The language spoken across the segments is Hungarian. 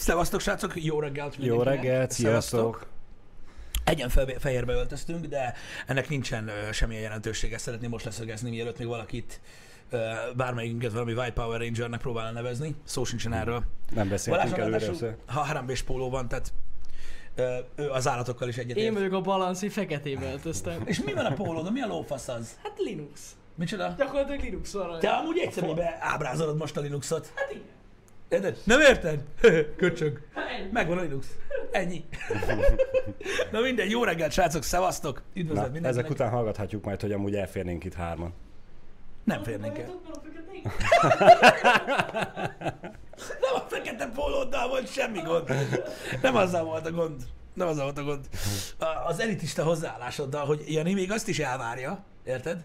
Szevasztok, srácok, jó reggelt Jó mindenkinek. reggelt, sziasztok! Egyen fe- fehérbe öltöztünk, de ennek nincsen ö, semmilyen jelentősége. Szeretném most leszögezni, mielőtt még valakit ö, bármelyikünket valami White Power Rangernek próbálna nevezni. Szó sincsen erről. Nem beszéltünk előre ha Harambés póló van, tehát ö, ő az állatokkal is Én egyetért. vagyok a balanszi feketébe öltöztem. És mi van a pólódon? Mi a lófasz az? Hát Linux. Micsoda? Gyakorlatilag Linux van. Te amúgy egyszerűen ábrázolod most a Linuxot. Hát igen. Érted? Nem érted? Köcsög. Megvan a Linux. Ennyi. Na mindegy, jó reggelt, srácok, szevasztok. Üdvözlet Na, mindenkinek. ezek után hallgathatjuk majd, hogy amúgy elférnénk itt hárman. Nem férnénk el. Nem a fekete pólóddal volt semmi gond. Nem azzal volt a gond. Nem azzal volt a gond. Az elitista hozzáállásoddal, hogy Jani még azt is elvárja, érted?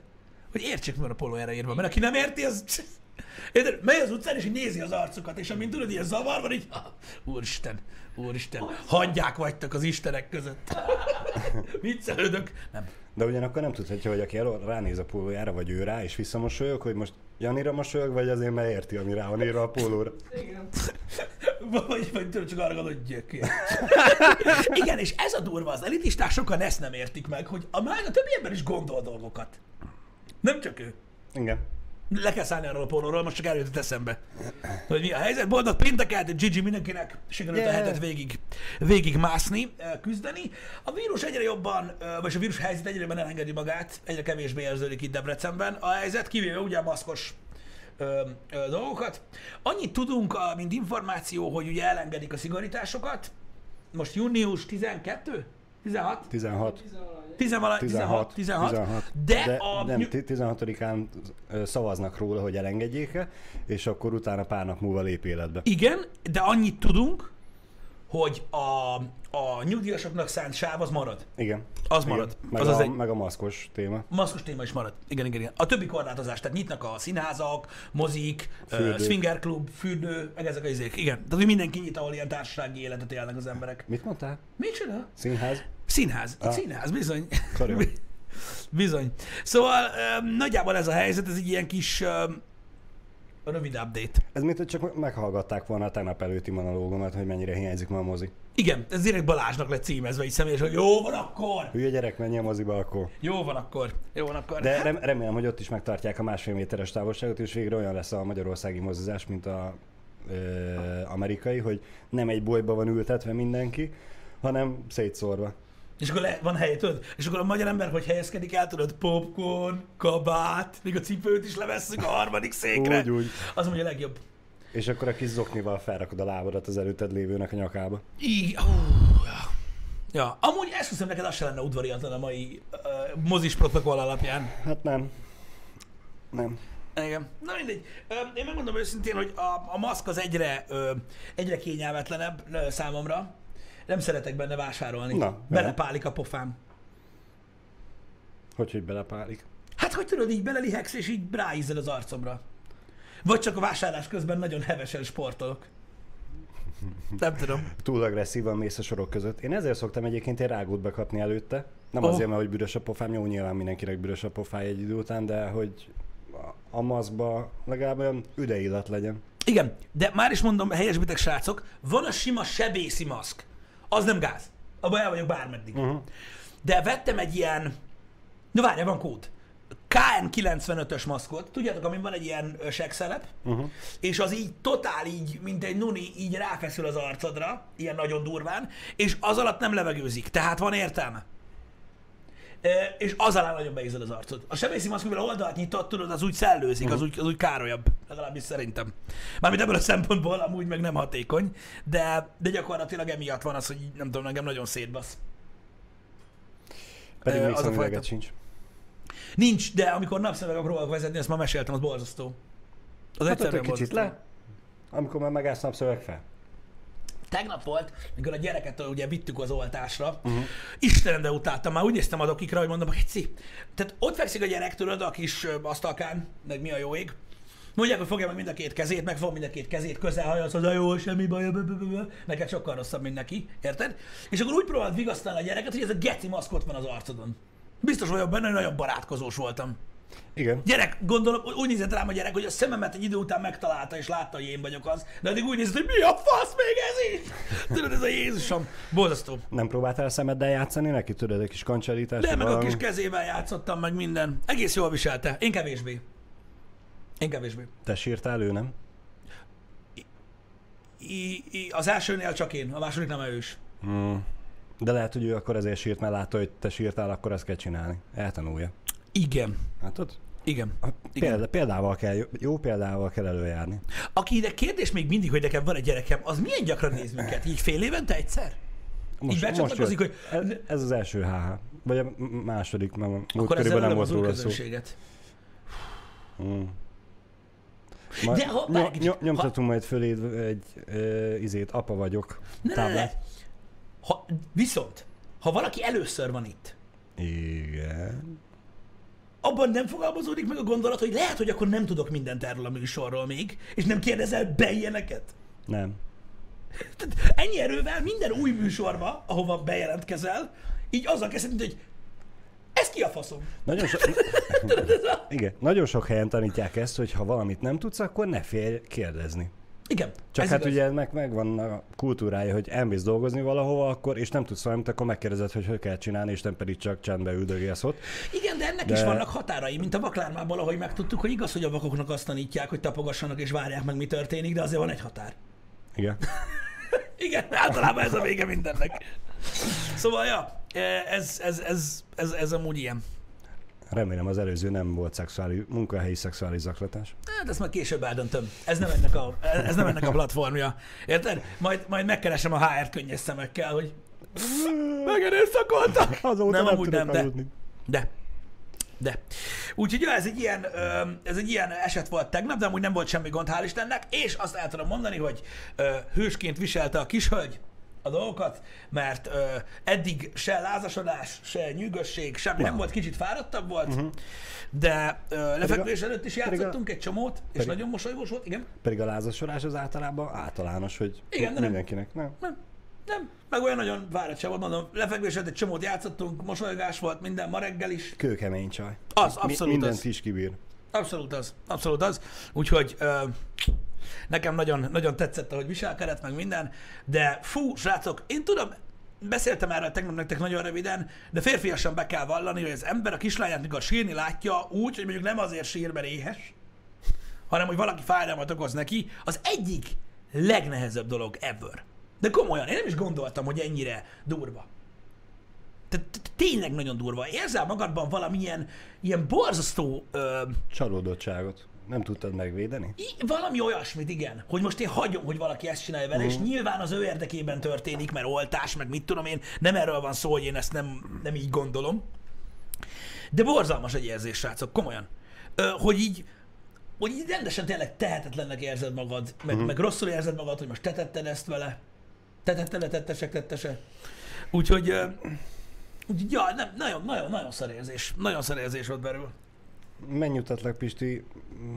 Hogy értsék, mi van a pólójára írva. Mert aki nem érti, az... Érted? Megy az utcán, és így nézi az arcukat, és amint tudod, ilyen zavar van, így... "Ah, Úristen, úristen, hagyják vagytok az istenek között. Viccelődök. Nem. De ugyanakkor nem tudhatja, hogy aki el- ránéz a pólójára, vagy ő rá, és visszamosolyog, hogy most Janira mosolyog, vagy azért mert érti, ami rá van írva a pólóra. Igen. Vagy, vagy tudod, csak arra gondol, hogy gyökér. Igen, és ez a durva, az elitisták sokan ezt nem értik meg, hogy a, már a többi ember is gondol dolgokat. Nem csak ő. Igen. Le kell szállni arról a pólóról, most csak eljutott eszembe. Hogy mi a helyzet? Boldog pénteket, Gigi mindenkinek sikerült yeah. a hetet végig, végig mászni, eh, küzdeni. A vírus egyre jobban, eh, vagy a vírus helyzet egyre jobban elengedi magát, egyre kevésbé érződik itt Debrecenben. A helyzet, kivéve ugye a maszkos ö, ö, dolgokat. Annyit tudunk, mint információ, hogy ugye elengedik a szigorításokat. Most június 12? 16? 16. 16, 16, 16, 16. De, De a, nem, 16-án ö, szavaznak róla, hogy elengedjék-e, és akkor utána pár nap múlva lép életbe. Igen, de annyit tudunk, hogy a, a nyugdíjasoknak szánt sáv az marad. Igen. Az Igen. marad. Meg, Az a, az egy- meg a maszkos téma. Maszkos téma is marad. Igen, igen, igen. A többi korlátozás, tehát nyitnak a színházak, mozik, Fürdő. uh, swinger klub, fürdő, meg ezek a izék. Igen. Tehát, hogy mindenki nyit, ahol ilyen társasági életet élnek az emberek. Mit mondtál? Micsoda? Színház? Színház. Ah. színház, bizony. Bizony. Szóval um, nagyjából ez a helyzet, ez egy ilyen kis um, rövid update. Ez mint, hogy csak meghallgatták volna a tegnap előtti monológomat, hogy mennyire hiányzik ma a mozi. Igen, ez direkt Balázsnak lett címezve, így személyes, hogy jó van akkor, Hülye gyerek, menjél moziba akkor. jó van akkor, jó van akkor. De rem- remélem, hogy ott is megtartják a másfél méteres távolságot, és végre olyan lesz a magyarországi mozizás, mint a ö, amerikai, hogy nem egy bolyba van ültetve mindenki, hanem szétszórva. És akkor le, van hely, tudod? És akkor a magyar ember, hogy helyezkedik el, tudod, popcorn, kabát, még a cipőt is levesszük a harmadik székre. Úgy, úgy. Az mondja a legjobb. És akkor a kis zoknival felrakod a lábadat az előtted lévőnek a nyakába. Így, ó, ja. ja. Amúgy esküszöm neked, az se lenne udvariatlan a mai uh, mozis protokoll alapján. Hát nem. Nem. Igen. Na mindegy. Én megmondom őszintén, hogy a, a maszk az egyre, ö, egyre kényelmetlenebb számomra. Nem szeretek benne vásárolni. Na. Belepálik a pofám. Hogy, hogy belepálik. Hát, hogy tudod, így belelihegsz, és így ráízzel az arcomra. Vagy csak a vásárlás közben nagyon hevesen sportolok. Nem tudom. Túl agresszívan mész a sorok között. Én ezért szoktam egyébként egy rágót bekapni előtte. Nem Oh. azért, mert hogy büdös a pofám, jó, nyilván mindenkinek büdös a pofája egy idő után, de hogy a- a maszkba legalább olyan üde illat legyen. Igen, de már is mondom, helyesbitek srácok, van a sima sebészi maszk. Az nem gáz. Abban el vagyok bármeddig. Uh-huh. De vettem egy ilyen, na várjál, van kód. KN95-ös maszkot, tudjátok, amin van egy ilyen ö, segszelep, Uh-huh. és az így totál így, mint egy nuni, így ráfeszül az arcodra, ilyen nagyon durván, és az alatt nem levegőzik, tehát van értelme. És az alá nagyon beízod az arcod. A sebészi maszk, mivel oldalt nyitott, tudod, az úgy szellőzik, az úgy, az úgy károlyabb, legalábbis szerintem. Mármint ebből a szempontból amúgy meg nem hatékony, de, de gyakorlatilag emiatt van az, hogy nem tudom, nekem nagyon szétbasz. Pedig még az a fajta. sincs. Nincs, de amikor napszemüveg próbálok vezetni, ezt már meséltem, az borzasztó. Az Hát egyszerűen egy kicsit borzasztó. le, amikor már megállsz napszöveg fel. Tegnap volt, mikor a gyereket ugye vittük az oltásra. Uh-huh. Istenem, de utáltam. Már úgy néztem a dokikra, hogy mondom, hogy. Tehát ott fekszik a gyerek, tudod, a kis asztalkán, meg mi a jó ég. Mondják, hogy fogja meg mind a két kezét, meg fog mind a két kezét, közel hajaz, hogy jó, semmi baj, neked sokkal rosszabb, mint neki, érted? És akkor úgy próbált vigasztalni a gyereket, hogy ez a geci maszkot van az arcodon. Biztos vagyok benne, hogy nagyon barátkozós voltam. Igen. Gyerek, gondolom, úgy nézett rám a gyerek, hogy a szememet egy idő után megtalálta, és látta, hogy én vagyok az, de addig úgy nézett, hogy mi a fasz még ez is? Tudod, ez a Jézusom. Borzasztó. Nem próbáltál szemeddel játszani neki? Tudod, egy kis kancsalítás? De meg a kis kezével játszottam, meg minden. Egész jól viselte. Én kevésbé. Én kevésbé. Te sírtál, ő nem? I, I, az elsőnél csak én, a második nem erős. Mm. De lehet, hogy ő akkor ezért sírt, mert látta, hogy te sírtál, akkor ezt kell csinálni. Eltanulja. Igen. Látod? Igen. Példa, példával kell, jó példával kell előjárni. Aki ide kérdés még mindig, hogy nekem van egy gyerekem, az milyen gyakran néz minket? Így fél évente egyszer? Így becsatlakozik, hogy- Ez, ez az első HH. Vagy a második, mert múlt Akkor ezzel körülbelül nem volt róla szó. Mm. Majd De ha- ny- egy kicsit, ny- nyomtatunk majd föléd egy ö, izét, apa vagyok Ne, ne, ne. Ha, viszont, ha valaki először van itt, Igen. Abban nem fogalmazódik meg a gondolat, hogy lehet, hogy akkor nem tudok mindent erről a műsorról még, és nem kérdezel be ilyeneket. Nem. Tehát ennyi erővel minden új műsorba, ahova bejelentkezel, így azzal kezded, hogy ez ki a faszom? Nagyon, so... Igen. Nagyon sok helyen tanítják ezt, hogy ha valamit nem tudsz, akkor ne félj kérdezni. Igen. Csak ez hát igaz. ugye meg megvan a kultúrája, hogy elmész dolgozni valahova, akkor, és nem tudsz valamit, akkor megkérdezed, hogy hogy kell csinálni, és nem pedig csak csendbe üldögélsz ott. Igen, de ennek De- is vannak határai, mint a vaklármában, ahogy megtudtuk, hogy igaz, hogy a vakoknak azt tanítják, hogy tapogassanak és várják meg, mi történik, de azért van egy határ. Igen. Igen, általában ez a vége mindennek. Szóval, ja, ez, ez, ez, ez, ez amúgy ilyen. Remélem az előző nem volt szexuális, munkahelyi szexuális zaklatás. Hát ezt majd később eldöntöm. Ez nem ennek a, ez nem ennek a platformja. Érted? Majd, majd megkeresem a HR könnyes szemekkel, hogy megerőszakoltak. Azóta Nem, nem, amúgy nem, de-. De. De. Úgyhogy ja, ez egy, ilyen, ez egy ilyen eset volt tegnap, de amúgy nem volt semmi gond, hál' Istennek, és azt el tudom mondani, hogy hősként viselte a kishölgy a dolgokat, mert ö, eddig se lázasodás, se nyűgösség, semmi nem Na. volt, kicsit fáradtabb volt, uh-huh. de ö, lefekvés előtt is pedig a- játszottunk egy csomót, és pedig- nagyon mosolygós volt, igen. Pedig a lázasorás az általában általános, hogy Igen, de nem. mindenkinek. Nem. Nem, nem, meg olyan nagyon fáradt sem volt, mondom, lefekvés előtt egy csomót játszottunk, mosolygás volt, minden, ma reggel is. Kőkemény csaj. Az, Mi- abszolút Mindent az. is kibír. Abszolút az, abszolút az. Úgyhogy ö, nekem nagyon, nagyon tetszett, ahogy viselkedett, meg minden, de fú, srácok, én tudom, beszéltem erről tegnap nektek nagyon röviden, de férfiasan be kell vallani, hogy az ember a kislányát, mikor sírni látja úgy, hogy mondjuk nem azért sír, mert éhes, hanem hogy valaki fájdalmat okoz neki, az egyik legnehezebb dolog ever. De komolyan, én nem is gondoltam, hogy ennyire durva. Tehát tényleg nagyon durva. Érzel magadban valamilyen ilyen borzasztó ö, Csalódottságot. Nem tudtad megvédeni? I- Valami olyasmit, igen. Hogy most én hagyom, hogy valaki ezt csinálja vele, és nyilván az ő érdekében történik, mert oltás, meg mit tudom én, nem erről van szó, hogy én ezt nem, nem így gondolom. De borzalmas egy érzés, srácok, komolyan. Ö, hogy így, hogy így rendesen tényleg tehetetlennek érzed magad, meg, meg rosszul érzed magad, hogy most te tetted ezt vele. Te tetted le, tettesek, tettese. Úgyhogy, ö, úgyhogy ja, nem, nagyon, nagyon, nagyon szar érzés. Nagyon szar érzés volt belül. Megnyugtatlak, Pisti,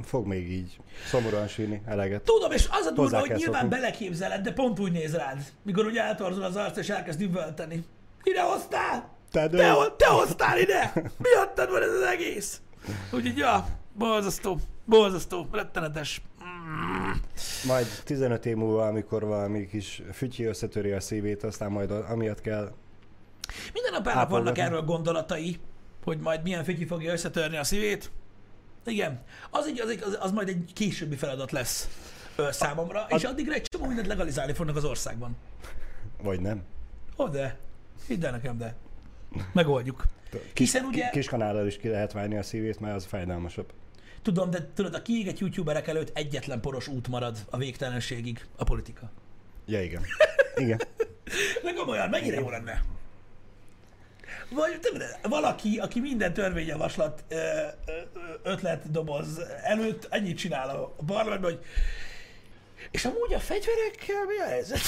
fog még így szomorúan sírni eleget. Tudom, és az a durva, hogy nyilván szokni. beleképzeled, de pont úgy néz rád, mikor ugye eltorzul az arc, és elkezd üvölteni. Ide hoztál? Te Te, te hoztál ide? Miattad van ez az egész? Úgyhogy, ja, borzasztó, borzasztó, rettenetes. Majd 15 év múlva, amikor valami kis fütyi összetöri a szívét, aztán majd amiatt kell Minden nap vannak erről gondolatai, hogy majd milyen fütyi fogja összetörni a szívét. Igen, az, egy, az, egy, az, az majd egy későbbi feladat lesz ö, számomra, és addigra egy csomó mindent legalizálni fognak az országban. Vagy nem. Ó, de. Hidd el nekem, de. Megoldjuk. Kis, Hiszen ugye- ki- kis kanállal is ki lehet válni a szívét, mert az fájdalmasabb. Tudom, de tudod, a kiégett youtuberek előtt egyetlen poros út marad a végtelenségig, a politika. Ja, igen. Igen. De komolyan, mennyire jó lenne? Vagy valaki, aki minden törvényjavaslat ötletdoboz előtt ennyit csinál a parlamentben, hogy és amúgy a fegyverekkel mi a helyzet?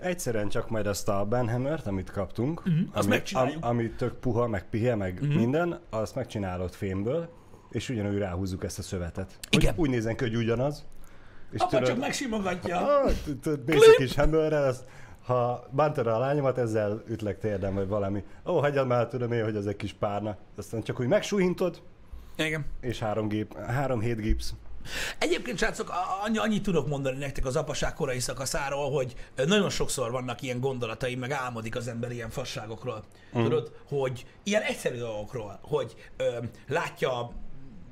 Egyszerűen csak majd azt a Benhamert, amit kaptunk, azt ami, megcsináljuk. ami tök puha, meg pihe, meg uh-huh. minden, azt megcsinálod fémből, és ugyanúgy ráhúzzuk ezt a szövetet. Igen. Úgy nézen ki, hogy ugyanaz. És Apa csak megsimogatja. Ah, Mész egy kis hammerrel, azt, ha bántod a lányomat, ezzel ütlek térdem, vagy valami. Ó, hagyjad már, tudom én, hogy ez egy kis párna. Aztán csak úgy megsúhintod, Igen. És három, gép, három hét gipsz. Egyébként, srácok, annyi, annyit tudok mondani nektek az apaság korai szakaszáról, hogy nagyon sokszor vannak ilyen gondolatai, meg álmodik az ember ilyen fasságokról. Mm. Tudod, hogy ilyen egyszerű dolgokról, hogy ö, látja,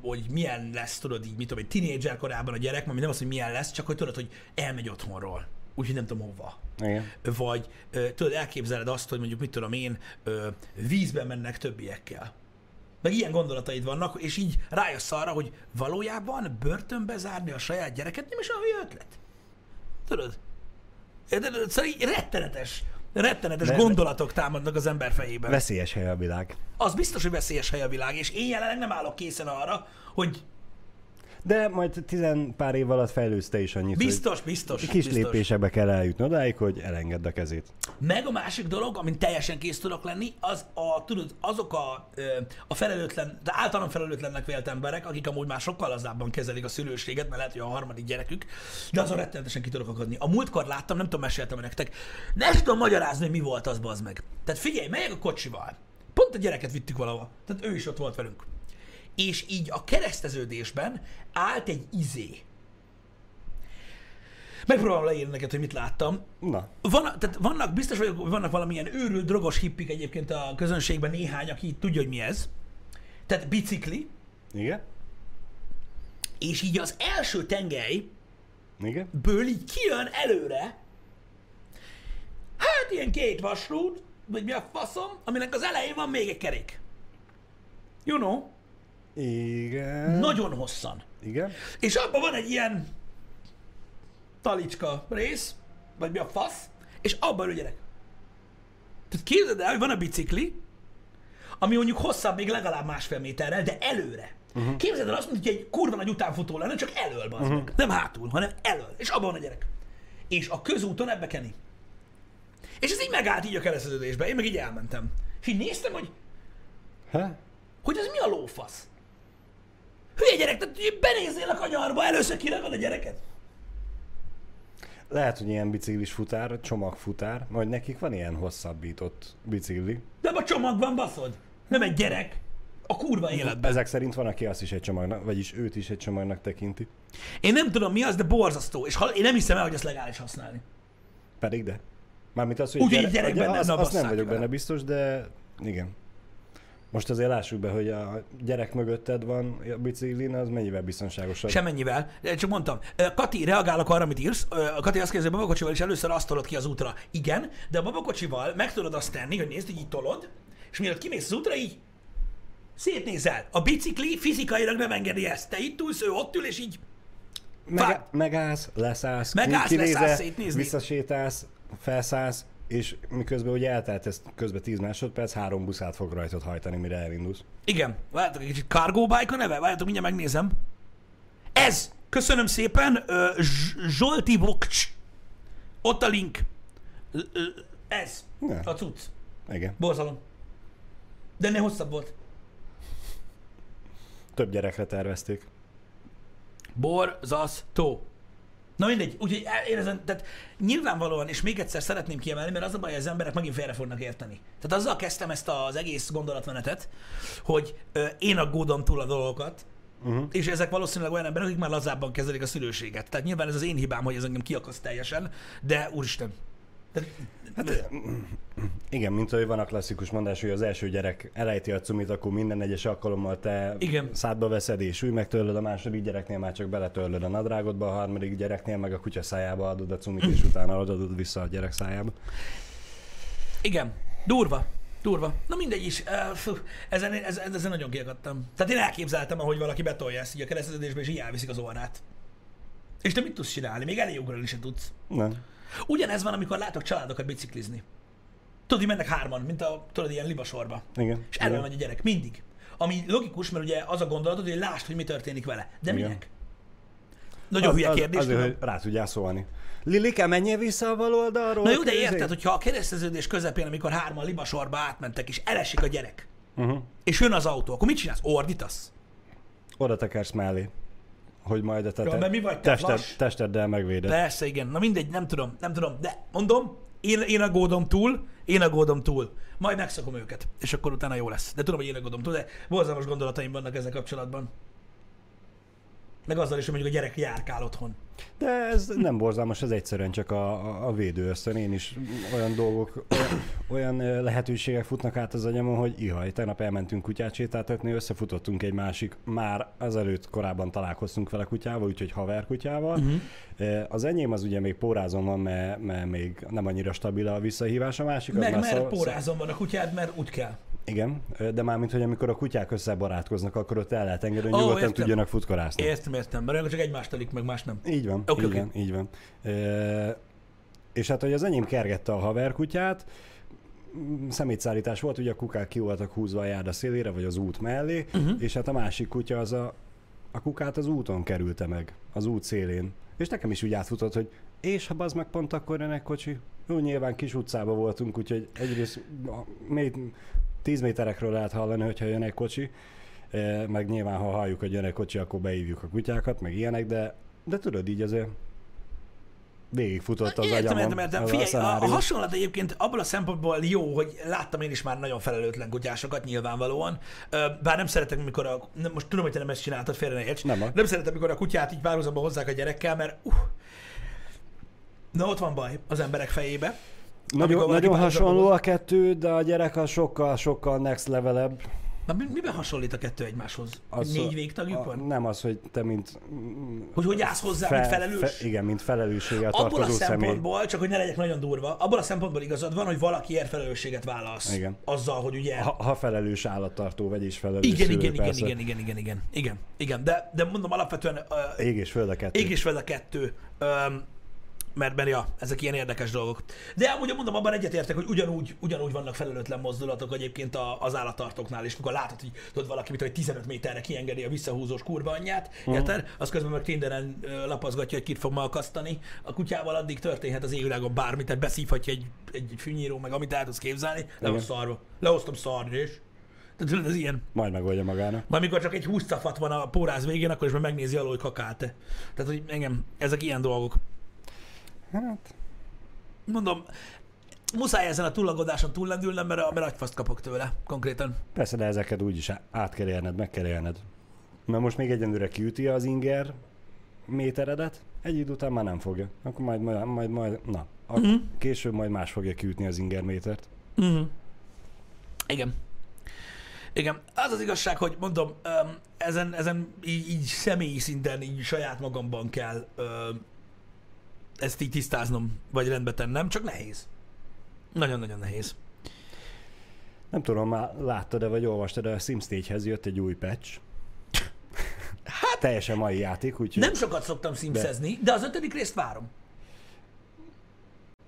hogy milyen lesz, tudod így, mit tudom, egy tínédzser korában a gyerek, mert nem az, hogy milyen lesz, csak hogy tudod, hogy elmegy otthonról. Úgyhogy nem tudom hova. Igen. Vagy tudod, elképzeled azt, hogy mondjuk, mit tudom én, vízbe mennek többiekkel. Meg ilyen gondolataid vannak, és így rájössz arra, hogy valójában börtönbe zárni a saját gyereket nem is a hülye ötlet. Tudod? Szóval így rettenetes, rettenetes De- gondolatok támadnak az ember fejében. Veszélyes hely a világ. Az biztos, hogy veszélyes hely a világ, és én jelenleg nem állok készen arra, hogy De majd tizen pár év alatt fejlődsz te is annyit, biztos, biztos, kis biztos. lépésekbe kell eljutni odáig, hogy elengedd a kezét. Meg a másik dolog, amin teljesen kész tudok lenni, az a, tudod, azok a, a felelőtlen, de általán felelőtlennek vélt emberek, akik amúgy már sokkal lazábban kezelik a szülőséget, mert lehet, hogy a harmadik gyerekük, de azon rettenetesen ki tudok akadni. A múltkor láttam, nem tudom, meséltem nektek, nem tudom magyarázni, hogy mi volt az, bazd meg. Tehát figyelj, megyek a kocsival. Pont a gyereket vittük valahova. Tehát ő is ott volt velünk. És így a kereszteződésben állt egy izé. Megpróbálom leírni neked, hogy mit láttam. Na, Van, tehát vannak, biztos vagyok, hogy vannak valamilyen őrült, drogos hippik egyébként a közönségben néhány, aki tudja, hogy mi ez. Tehát bicikli, igen? és így az első tengelyből Igen? így kijön előre, hát ilyen két vasrúd, vagy mi a faszom, aminek az elején van még egy kerék. You know? Igen. Nagyon hosszan. Igen? És abban van egy ilyen talicska rész, vagy mi a fasz, és abban ül gyerek. Tehát képzeld el, hogy van a bicikli, ami mondjuk hosszabb még legalább másfél méterrel, de előre. Uh-huh. Képzeld el azt, mint hogy egy kurva nagy utánfutó lenne, csak elől, bazd uh-huh. meg. Nem hátul, hanem elől. És abban van a gyerek. És a közúton ebbe keni. És ez így megállt így a kereszteződésbe. Én meg így elmentem. És így néztem, hogy Ha? hogy ez mi a lófasz? Hülye gyerek, tehát benézzél a kanyarba, először kiragad a gyereket. Lehet, hogy ilyen biciklis futár, csomagfutár, majd nekik van ilyen hosszabbított bicikli. Nem a csomagban baszod. Nem egy gyerek. A kurva életben. Ezek szerint van, aki azt is egy csomagnak, vagyis őt is egy csomagnak tekinti. Én nem tudom mi az, de borzasztó. És ha, én nem hiszem el, hogy ezt legális használni. Pedig de. Mármint az, hogy Úgy, gyere- hogy gyerek ugye, benne, azt, na, azt nem vagyok vele. benne biztos, de igen. Most azért lássuk be, hogy a gyerek mögötted van a biciklin, az mennyivel biztonságosabb. Semennyivel. Csak mondtam, Kati, reagálok arra, amit írsz. Kati azt kérdezi, hogy a babakocsival is először azt tolod ki az útra. Igen, de a babakocsival meg tudod azt tenni, hogy nézd, hogy így tolod, és mielőtt kimész az útra, így szétnézel. A bicikli fizikailag nem engedi ezt. Te itt ülsz, ő ott ül, és így Meg, megállsz, leszállsz, Megállsz, kinézel, leszállsz szétnézni. visszasétálsz, felszállsz, és miközben ugye eltelt ez közben 10 másodperc, három buszát fog rajtad hajtani, mire elindulsz. Igen, várjátok egy kicsit, Cargo Bike a neve? Várjátok, mindjárt megnézem. Ez! Köszönöm szépen, Zsolti Vokcs. Ott a link. Ez. Ne. A cucc. Igen. Borzalom. De ennél hosszabb volt. Több gyerekre tervezték. Borzasztó. Na mindegy, úgyhogy érezem, tehát nyilvánvalóan, és még egyszer szeretném kiemelni, mert az a baj, hogy az emberek megint félre fognak érteni. Tehát azzal kezdtem ezt az egész gondolatmenetet, hogy ö, én aggódom túl a dolgokat, uh-huh. és ezek valószínűleg olyan emberek, akik már lazábban kezelik a szülőséget. Tehát nyilván ez az én hibám, hogy ez engem kiakaszt teljesen, de úristen. Tehát, hát, Igen, mint ahogy van a klasszikus mondás, hogy az első gyerek elejti a cumit, akkor minden egyes alkalommal te Igen. szádba veszed és úgy megtörlöd, a második gyereknél már csak beletörlöd a nadrágodba, a harmadik gyereknél meg a kutya szájába adod a cumit, és utána adod vissza a gyerek szájába. igen, durva. Durva. Na mindegy is, fú, ezen, ezen, ezen nagyon kiakadtam. Tehát én elképzeltem, ahogy valaki betolja ezt így a kereszteződésbe, és így elviszik az orrát. És te mit tudsz csinálni? Még elég ugrani se tudsz. Nem. Ugyanez van, amikor látok családokat biciklizni. Tudod, mennek hárman, mint a tudod, ilyen libasorba. Igen. És elő megy a gyerek, mindig. Ami logikus, mert ugye az a gondolatod, hogy lásd, hogy mi történik vele. De Igen. minek? Nagyon hülye kérdés, Azért, hogy rá tudjál szólni. Lilike, menjél vissza a bal oldalról. Na jó, de érted, hogyha a kereszteződés közepén, amikor hárman libasorba átmentek, és elesik a gyerek, Uh-huh. és jön az autó, akkor mit csinálsz? Ordítasz? Oda tekersz mellé, hogy majd a te, Ja, mi vagy te, tested, testeddel megvéded. Persze, igen. Na mindegy, nem tudom, nem tudom. De mondom, én, én aggódom túl, én aggódom túl. Majd megszakom őket, és akkor utána jó lesz. De tudom, hogy én aggódom túl, de borzalmas gondolataim vannak ezzel kapcsolatban. Meg azzal is, hogy mondjuk a gyerek járkál otthon. De ez nem borzalmas, ez egyszerűen csak a, a, a védő. Én is olyan dolgok, olyan, lehetőségek futnak át az agyamon, hogy ihaj, tegnap elmentünk kutyát sétáltatni, összefutottunk egy másik, már azelőtt korábban találkoztunk vele kutyával, úgyhogy haver kutyával. Uh-huh. Az enyém az ugye még pórázon van, mert, mert még nem annyira stabil a visszahívás, a másik az Meg már mert szó- pórázon van a kutyád, mert úgy kell. Igen, de mármint, hogy amikor a kutyák összebarátkoznak, akkor ott el lehet engedni, hogy Ó, nyugodtan értem. tudjanak futkorászni. Értem, értem, mert csak egymást telik, meg más nem. Így van, Oké, így oké. van, így van. E, és hát, hogy az enyém kergette a haverkutyát, mm, szemétszállítás volt, ugye a kukák ki voltak húzva a járda szélére, vagy az út mellé, uh-huh. és hát a másik kutya az a, a kukát az úton kerülte meg, az út szélén. És nekem is úgy átfutott, hogy és ha az meg pont akkor jön egy kocsi. Jó, nyilván kis utcába voltunk, úgyhogy egyrészt még 10 méterekről lehet hallani, hogyha jön egy kocsi, E, meg nyilván, ha halljuk, hogy jön egy kocsi, akkor beívjuk a kutyákat, meg ilyenek, de, de tudod, így azért végigfutott az értem, agyamon értem, értem. Figyelj, a, a szenárió. hasonlat egyébként abból a szempontból jó, hogy láttam én is már nagyon felelőtlen kutyásokat nyilvánvalóan. Bár nem szeretek, mikor a... Nem, most tudom, hogy te nem ezt csináltad, félre ne érts. Nem, a- nem szeretem, mikor a kutyát így párhuzamba hozzák a gyerekkel, mert uh, Na ott van baj az emberek fejébe. Nagyon, valaki nagyon hasonló a kettő, de a gyerek az sokkal, sokkal next levelebb. Na, mi, miben hasonlít a kettő egymáshoz? Az négy végtagjuk a, van? Nem az, hogy te mint... Hogy hogy állsz hozzá, mint felelős? Fe, igen, mint felelősséggel Abból a tartozó személy. szempontból, csak hogy ne legyek nagyon durva, abból a szempontból igazad van, hogy valakiért felelősséget vállalsz. Igen. Azzal, hogy ugye... Ha, ha felelős állattartó vagy is felelős igen, szülő, igen, igen, persze. igen, igen, igen, igen, igen, igen, de, de mondom alapvetően uh, Ég és föld a kettő. ég és fel a kettő, um, mert, mert ja, ezek ilyen érdekes dolgok. De amúgy mondom, abban egyetértek, hogy ugyanúgy, ugyanúgy vannak felelőtlen mozdulatok egyébként az állattartóknál is, mikor látod, hogy tudod valaki, mit, hogy 15 méterre kiengedi a visszahúzós kurva anyját, Mhm. érted? Az közben meg Tinderen lapozgatja, hogy kit fog ma akasztani. A kutyával addig történhet az égvilágon bármit, tehát beszívhatja egy, egy fűnyíró, meg amit el tudsz képzelni, le van szarva. Lehoztam szarni, és tehát tudod, ez ilyen. Majd megoldja magának. Majd mikor csak egy húsztafat van a póráz végén, akkor is már megnézi alól, hogy kakál-e. Tehát, hogy engem, ezek ilyen dolgok. Hát, Mondom, muszáj ezen a túllagodáson túllendülnem, mert, a- mert agyfaszt kapok tőle, konkrétan. persze, de ezeket úgyis át kell élned, meg kell élned. Mert most még egyenlőre kiüti az inger méteredet, egy idő után már nem fogja. Akkor majd, majd, majd, majd na, a, Mhm. később majd más fogja kiütni az inger métert. Uh-huh. Igen. Igen. Az az igazság, hogy mondom, ezen, ezen így, így személyi szinten, így saját magamban kell ezt így tisztáznom, vagy rendbe tennem, csak nehéz. Nagyon-nagyon nehéz. Nem tudom, már láttad-e, vagy olvastad, de a SimStage-hez jött egy új patch. Hát, Teljesen mai játék, úgyhogy... Nem sokat szoktam simszezni, de az ötödik részt várom.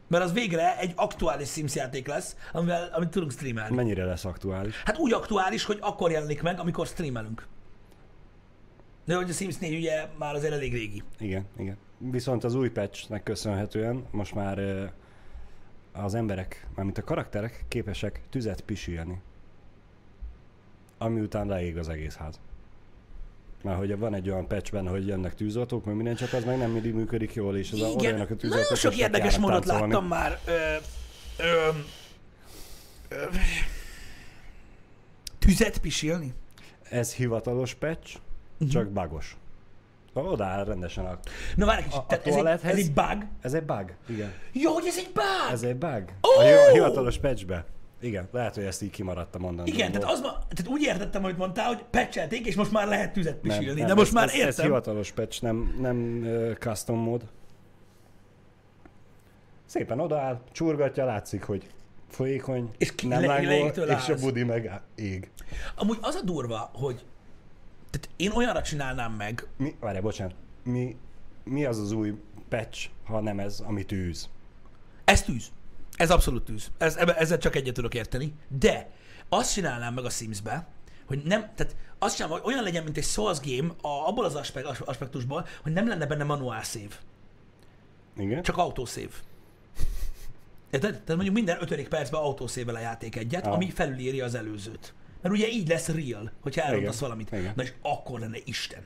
Mert az végre egy aktuális Sims játék lesz, amivel, amit tudunk streamelni. Mennyire lesz aktuális? Hát úgy aktuális, hogy akkor jelenik meg, amikor streamelünk. De hogy a Sims 4 ugye már azért elég régi. Igen, igen. Viszont az új patchnek köszönhetően most már az emberek, mármint a karakterek képesek tüzet pisilni. Ami után leég az egész ház. Már hogy van egy olyan patch benne, hogy jönnek tűzoltók, meg minden, csak az meg nem mindig működik jól, és az a Igen, olyanok a tűzoltók, nagyon sok érdekes módot táncolni. láttam már. Ö, ö, ö, tüzet pisilni? Ez hivatalos patch, Mhm. csak bugos. Odaáll rendesen a... Na várj A- a ez, egy, ez egy bug? Ez egy bug, igen. Jó, hogy ez egy bug! Ez egy bug. Ó! A, hi- a hivatalos patchbe. Igen, lehet, hogy ezt így kimaradta mondani. Igen, tehát, az ma, tehát úgy értettem, hogy mondtál, hogy pecselték, és most már lehet tüzet pisilni. nem, de most ez, már ez, értem. Ez hivatalos patch, nem, nem uh, custom mod. Szépen odaáll, csurgatja, látszik, hogy folyékony, És ki- nem le- lángol, és a budi meg ég. Amúgy az a durva, hogy tehát én olyanra csinálnám meg, Mi, várj, bocsánat, mi, mi az az új patch, ha nem ez, ami tűz? ez tűz. Ez abszolút tűz. Ez, ezzel csak egyet tudok érteni. De azt csinálnám meg a Sims-be, hogy nem, tehát azt csinálom, hogy olyan legyen, mint egy Souls game a, abból az aspekt, aspektusból, hogy nem lenne benne manuál save, Igen? csak autosave. Érted? Tehát mondjuk minden ötödik percben autószével a játék egyet, Ah. ami felülírja az előzőt. Mert ugye így lesz real, hogyha elrontasz Igen. valamit. Igen. Na és akkor lenne Isten.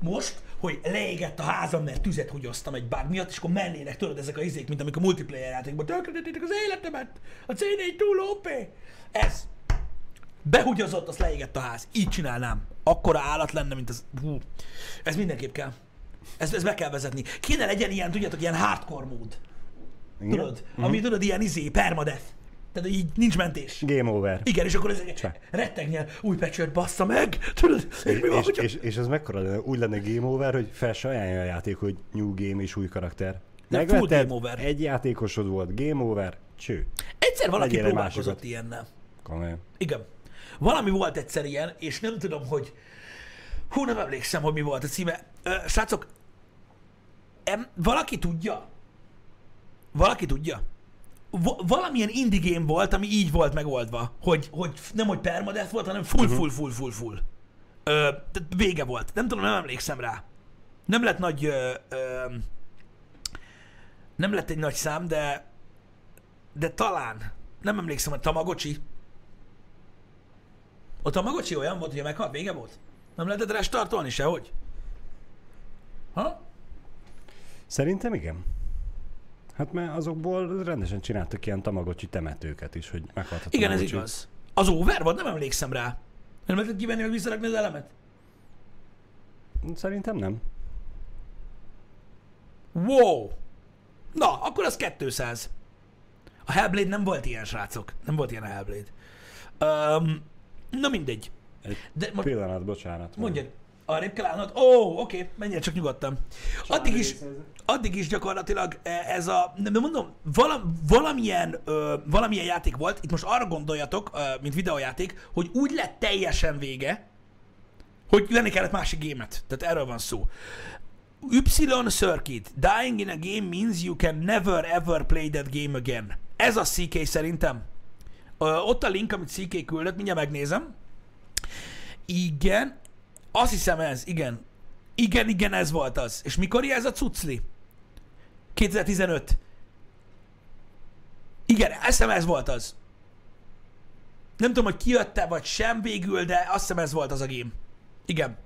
most, hogy leégett a házam, mert tüzet húgyoztam egy bug miatt, és akkor mennének, tudod, ezek a izék, mint amikor multiplayer játékban, tönkretették az életemet, a C4 túl OP. Ez. Behugyozott, azt leégett a ház. Így csinálnám. Akkora állat lenne, mint az... Hú. Ez mindenképp kell. Ezt, ezt be kell vezetni. Kéne legyen ilyen, tudjátok, ilyen hardcore mód. Igen? Tudod? Ami tudod, ilyen izé, permadeath. Tehát így nincs mentés. Game over. Igen, és akkor ezeket rettegnél, új pecsőt bassza meg, tudod? És, mi van, És, hogyha... és, és ez mekkora lenne? Úgy lenne game over, hogy fel se ajánlja a játék, hogy new game és új karakter. Megvetted, egy játékosod volt, game over, cső. Egyszer valaki Legyél egy próbálkozott ilyennel. Komolyan. Igen. Valami volt egyszer ilyen, és nem tudom, hogy... Hú, nem emlékszem, hogy mi volt a címe. Ö, srácok, em, valaki tudja? Valaki tudja? Va- valamilyen indie game volt, ami így volt megoldva, hogy, hogy nem hogy permadeath volt, hanem full, full, full, full, full. Ö, tehát vége volt. Nem tudom, nem emlékszem rá. Nem lett nagy... Ö, ö, nem lett egy nagy szám, de de talán. Nem emlékszem, hogy Tamagocsi. A Tamagocsi olyan volt, hogy ha meghalt, vége volt? Nem lehetett restartolni sehogy? Ha? Szerintem igen. Hát mert azokból rendesen csináltak ilyen tamagocsi temetőket is, hogy meghalt a Igen, ez igaz. Az over volt? Nem emlékszem rá. Nem lehetett kivenni, meg visszarakni az elemet? Szerintem nem. Wow! Na, akkor az 200. A Hellblade nem volt ilyen, srácok. Nem volt ilyen a Hellblade. Um, na mindegy. Egy De most pillanat, bocsánat. mondjad, arrébb kell állnod? Ó, oh, oké, menjél csak nyugodtan. Addig is, addig is gyakorlatilag eh, ez a, nem mondom, vala, valamilyen, ö, valamilyen játék volt, itt most arra gondoljatok, ö, mint videójáték, hogy úgy lett teljesen vége, hogy venni kellett másik gémet. Tehát erről van szó. Y Circuit. Dying in a game means you can never ever play that game again. Ez a CK szerintem. Ö, ott a link, amit CK küldött, mindjárt megnézem. Igen. Azt hiszem ez, igen. Igen, igen, ez volt az. És mikor ez a cucli? 2015. Igen, hiszem ez volt az. Nem tudom, hogy kijött-e vagy sem végül, de azt hiszem ez volt az a game. Igen.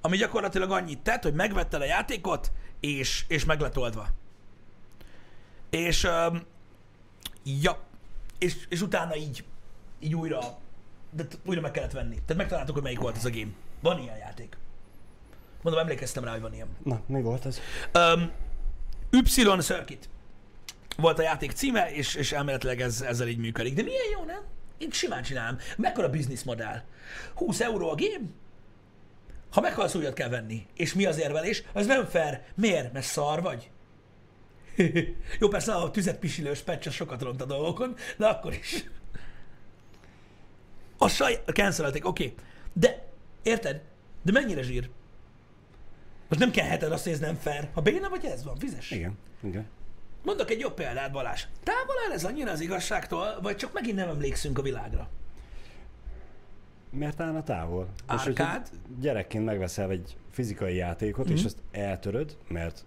Ami gyakorlatilag annyit tett, hogy megvetted a játékot, és, és meg lett oldva. És, um, ja, és, és utána így, így újra, de újra meg kellett venni. Tehát megtaláltuk, hogy melyik volt ez a game. Van ilyen játék. Mondom, emlékeztem rá, hogy van ilyen. Na, mi volt ez? Um, y Circuit volt a játék címe, és, és elméletileg ez, ezzel így működik. De milyen jó, nem? Én simán csinálom. Mekkora business modell? 20 euró a game? Ha meghalsz, újat kell venni. És mi az érvelés? Az nem fair. Miért? Mert szar vagy? jó, persze a tüzet pisilős az sokat ront a dolgokon, de akkor is. A saj... Cancelelték, oké. Okay. De, érted? De mennyire zsír? Most nem kell heted azt, hogy ez nem fair. Ha béna vagy, ez van, fizes. Igen, igen. Mondok egy jobb példát, Balázs. Távol áll ez annyira az igazságtól, vagy csak megint nem emlékszünk a világra? Mert állna távol. Most, Árkád? gyerekként megveszel egy fizikai játékot, mm-hmm. és Mhm. azt eltöröd, mert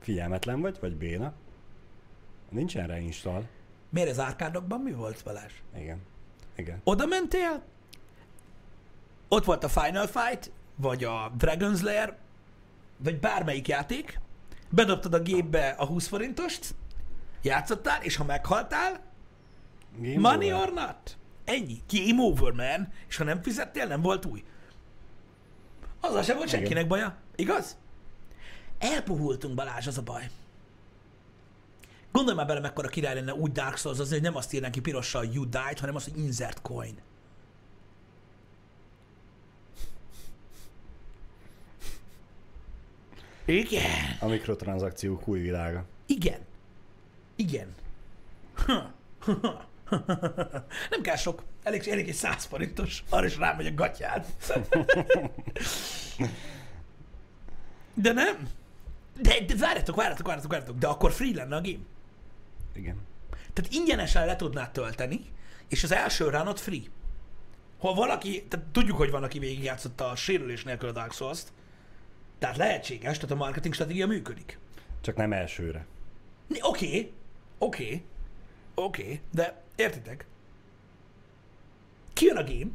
figyelmetlen vagy, vagy béna, nincsen rá install. Miért az árkádokban mi volt, Balázs? Igen. Igen. Oda mentél, ott volt a Final Fight, vagy a Dragon's Lair, vagy bármelyik játék, bedobtad a gépbe a 20 forintost, játszottál, és ha meghaltál, Game money over. or not. Ennyi. Game over, man. És ha nem fizettél, nem volt új. Azzal sem volt senkinek baja. Igaz? Elpuhultunk, Balázs, az a baj. Gondolj már bele, mekkora király lenne úgy Dark Souls, az, hogy nem azt írnánk ki pirossal, you died, hanem azt, hogy insert coin. Igen. A mikrotranszakciók új világa. Igen. Igen. Nem kell sok. Elég, elég egy 100 forintos. Arra is rámegy a gatyád. De nem. De, de várjatok, várjatok, várjatok, várjatok. De akkor free lenne a game. Igen. Tehát ingyenesen le tudnád tölteni, és az első ránot free. Ha valaki, tehát tudjuk, hogy van, aki végigjátszotta a sérülés nélkül a Dark Souls-t, tehát lehetséges, tehát a marketing stratégia működik. Csak nem elsőre. Oké, oké, oké, de értitek? Kijön a game,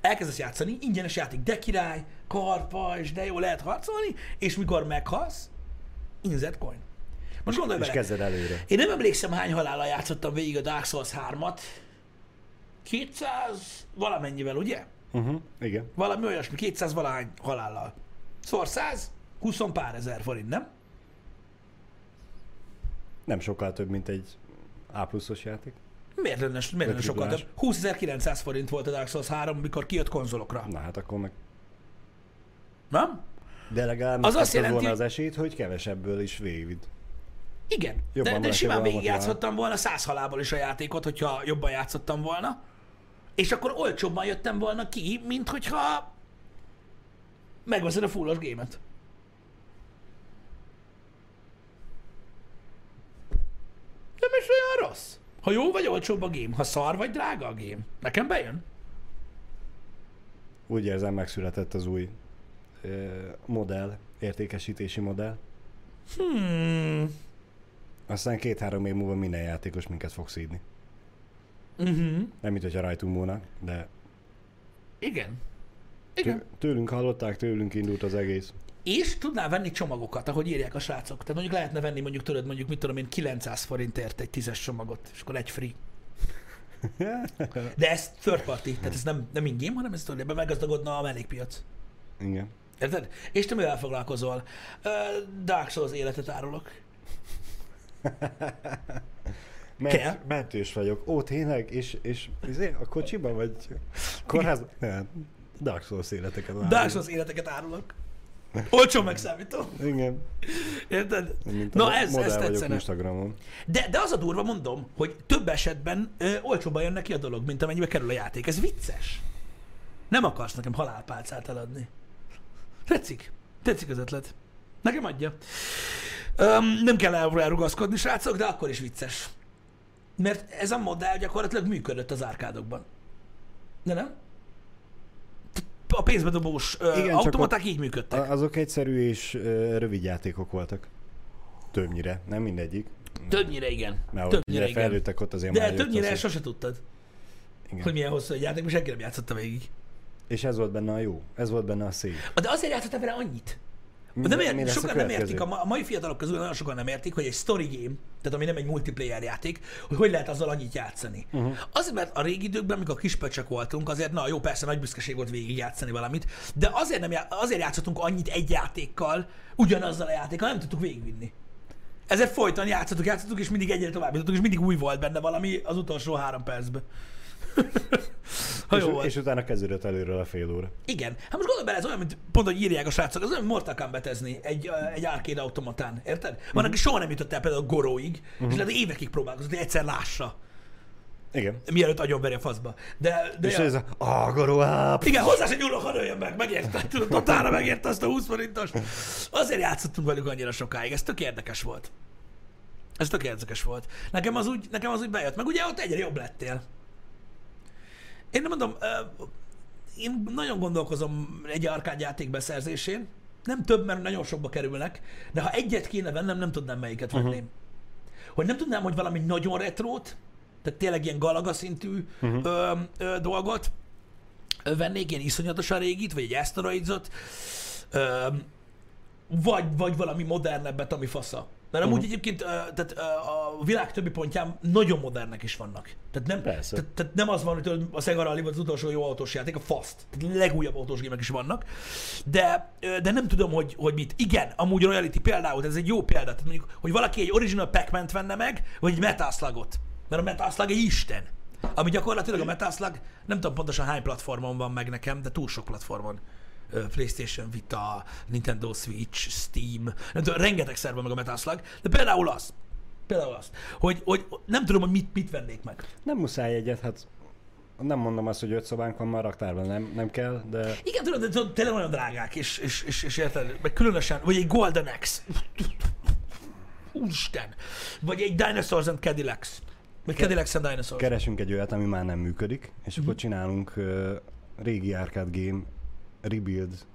elkezdesz játszani, ingyenes játék, de király, karpa, és de jó, lehet harcolni, és mikor meghalsz, insert coin. Most gondolj És bele, kezded előre. én nem emlékszem, hány halállal játszottam végig a Dark Souls 3-at. 200 valamennyivel, ugye? Uh-huh. Igen. Valami olyasmi, 200 valahány halállal. Szóval 100, 20 pár ezer forint, nem? Nem sokkal több, mint egy A pluszos játék. Miért lenne, miért lenne sokkal több? 20.900 forint volt a Dark Souls 3, mikor kijött konzolokra. Na hát akkor meg... Nem? De legalább Az az azt volna jelenti- az esélyt, hogy kevesebből is végigvidd. Igen. Jobban de, de simán volna végigjátszottam volna 100 halából is a játékot, hogyha jobban játszottam volna. És akkor olcsóbban jöttem volna ki, mint hogyha megveszed a fullos gémet. Nem is olyan rossz. Ha jó vagy olcsóbb a game, ha szar vagy drága a game. Nekem bejön. Úgy érzem, megszületett az új ö, modell, értékesítési modell. Hmm. Aztán két-három év múlva minden játékos minket fog szídni. Uh-huh. Nem, mint hogyha rajtunk volna, de Igen. Igen. tő- tőlünk hallották, tőlünk indult az egész. És tudnál venni csomagokat, ahogy írják a srácok. Tehát mondjuk lehetne venni mondjuk tudod, mondjuk mit tudom én, 900 forintért egy tízes csomagot, és akkor egy free. De ez third party, tehát ez nem, nem ingame, hanem ez ebben meggazdagodna a mellékpiac. Igen. Érted? És te mivel foglalkozol? Uh, Dark Souls életet árulok. Kell? Ment, mentős vagyok. Ó, tényleg? És, és a kocsiban vagy kórház? Nem. Dark Souls életeket Dark látom. Souls életeket árulok. Olcsó megszámítom. Igen. Érted? Mint Na ez, ez tetszene. Instagramon. De, de az a durva, mondom, hogy több esetben ö, olcsóban jön neki a dolog, mint amennyibe kerül a játék. Ez vicces. Nem akarsz nekem halálpálcát eladni. Tetszik. Tetszik az ötlet. Nekem adja. Öm, nem kell el- elrugaszkodni, srácok, de akkor is vicces. Mert ez a modell gyakorlatilag működött az árkádokban. De nem? A pénzbedobós Igen, automaták így működtek. Azok egyszerű és rövid játékok voltak. Többnyire, nem mindegyik. Többnyire igen. Mert Többnyire igen. fejlődtek ott azért De többnyire az, sose tudtad, igen. hogy milyen hosszú egy játék, mert senki nem játszotta végig. És ez volt benne a jó, ez volt benne a szép. De azért játszottam vele annyit. Mi- Nem mi ér, a sokan nem értik, a, ma- a mai fiatalok közül nagyon sokan nem értik, hogy egy story game, tehát ami nem egy multiplayer játék, hogy hogy lehet azzal annyit játszani. Uh-huh. Azért, mert a régi időkben, amikor kispöcsök voltunk, azért na jó, persze nagy büszkeség volt végig játszani valamit, de azért, nem, já- azért játszottunk annyit egy játékkal, ugyanazzal a játékkal, nem tudtuk végigvinni. Ezért folyton játszottuk, játszottuk, és mindig egyre tovább jutottunk, és mindig új volt benne valami az utolsó három percben. ha jó és, volt. és utána kezdődött előről a fél óra. Igen. Hát most gondolj bele, ez olyan, mint pont, hogy írják a srácok, ez olyan, mint Mortal Kombat-ezni egy, egy arcade automatán, érted? Van, Mhm. aki soha nem jutott el például a goróig, és lehet, hogy évekig próbálkozott, hogy egyszer lássa, Igen. mielőtt agyonveri a faszba. De, de és ja. ez a áp. Igen, hozzá se nyúlok, ha nőjön meg, megérte, tudod, totálra megérte azt a 20 forintos. Azért játszottunk velük annyira sokáig, ez tök érdekes volt. Ez tök érdekes volt. Nekem az úgy, nekem az úgy bejött, meg ugye ott egyre jobb lettél. Én nem mondom, én nagyon gondolkozom egy arkád játék beszerzésén. Nem több, mert nagyon sokba kerülnek, de ha egyet kéne vennem, nem tudnám melyiket venném. Uh-huh. Hogy nem tudnám, hogy valami nagyon retrót, tehát tényleg ilyen galaga szintű uh-huh. ö, ö, dolgot vennék, ilyen iszonyatosan régit, vagy egy asteroidsot, ö, vagy, vagy valami modernebbet, ami fasza. Mert amúgy uh-huh. egyébként tehát, a világ többi pontján nagyon modernek is vannak. Tehát nem, Persze. tehát, tehát nem az van, hogy a Sega volt az utolsó jó autós játék, a Fast. Tehát legújabb autós gémek is vannak. De, de nem tudom, hogy, hogy mit. Igen, amúgy Royalty például, ez egy jó példa. Tehát mondjuk, hogy valaki egy original pac venne meg, vagy egy Metal Slugot. Mert a Metal Slug egy isten. Ami gyakorlatilag a Metal Slug, nem tudom pontosan hány platformon van meg nekem, de túl sok platformon. PlayStation Vita, Nintendo Switch, Steam, nem tudom, rengeteg szerve meg a Metal Slug, de például az, például az, hogy, hogy nem tudom, hogy mit, mit vennék meg. Nem muszáj egyet, hát nem mondom azt, hogy öt szobánk van, már raktárban nem, nem kell, de Igen, tudod, de tudod, tényleg olyan drágák, és, és, és, és érted, meg különösen, vagy egy Golden Axe. Úristen. Vagy egy Dinosaurs and Cadillacs. Vagy Cadillacs and Dinosaurs. keresünk egy olyat, ami már nem működik, és Mhm. akkor csinálunk uh, régi arcade game rebuild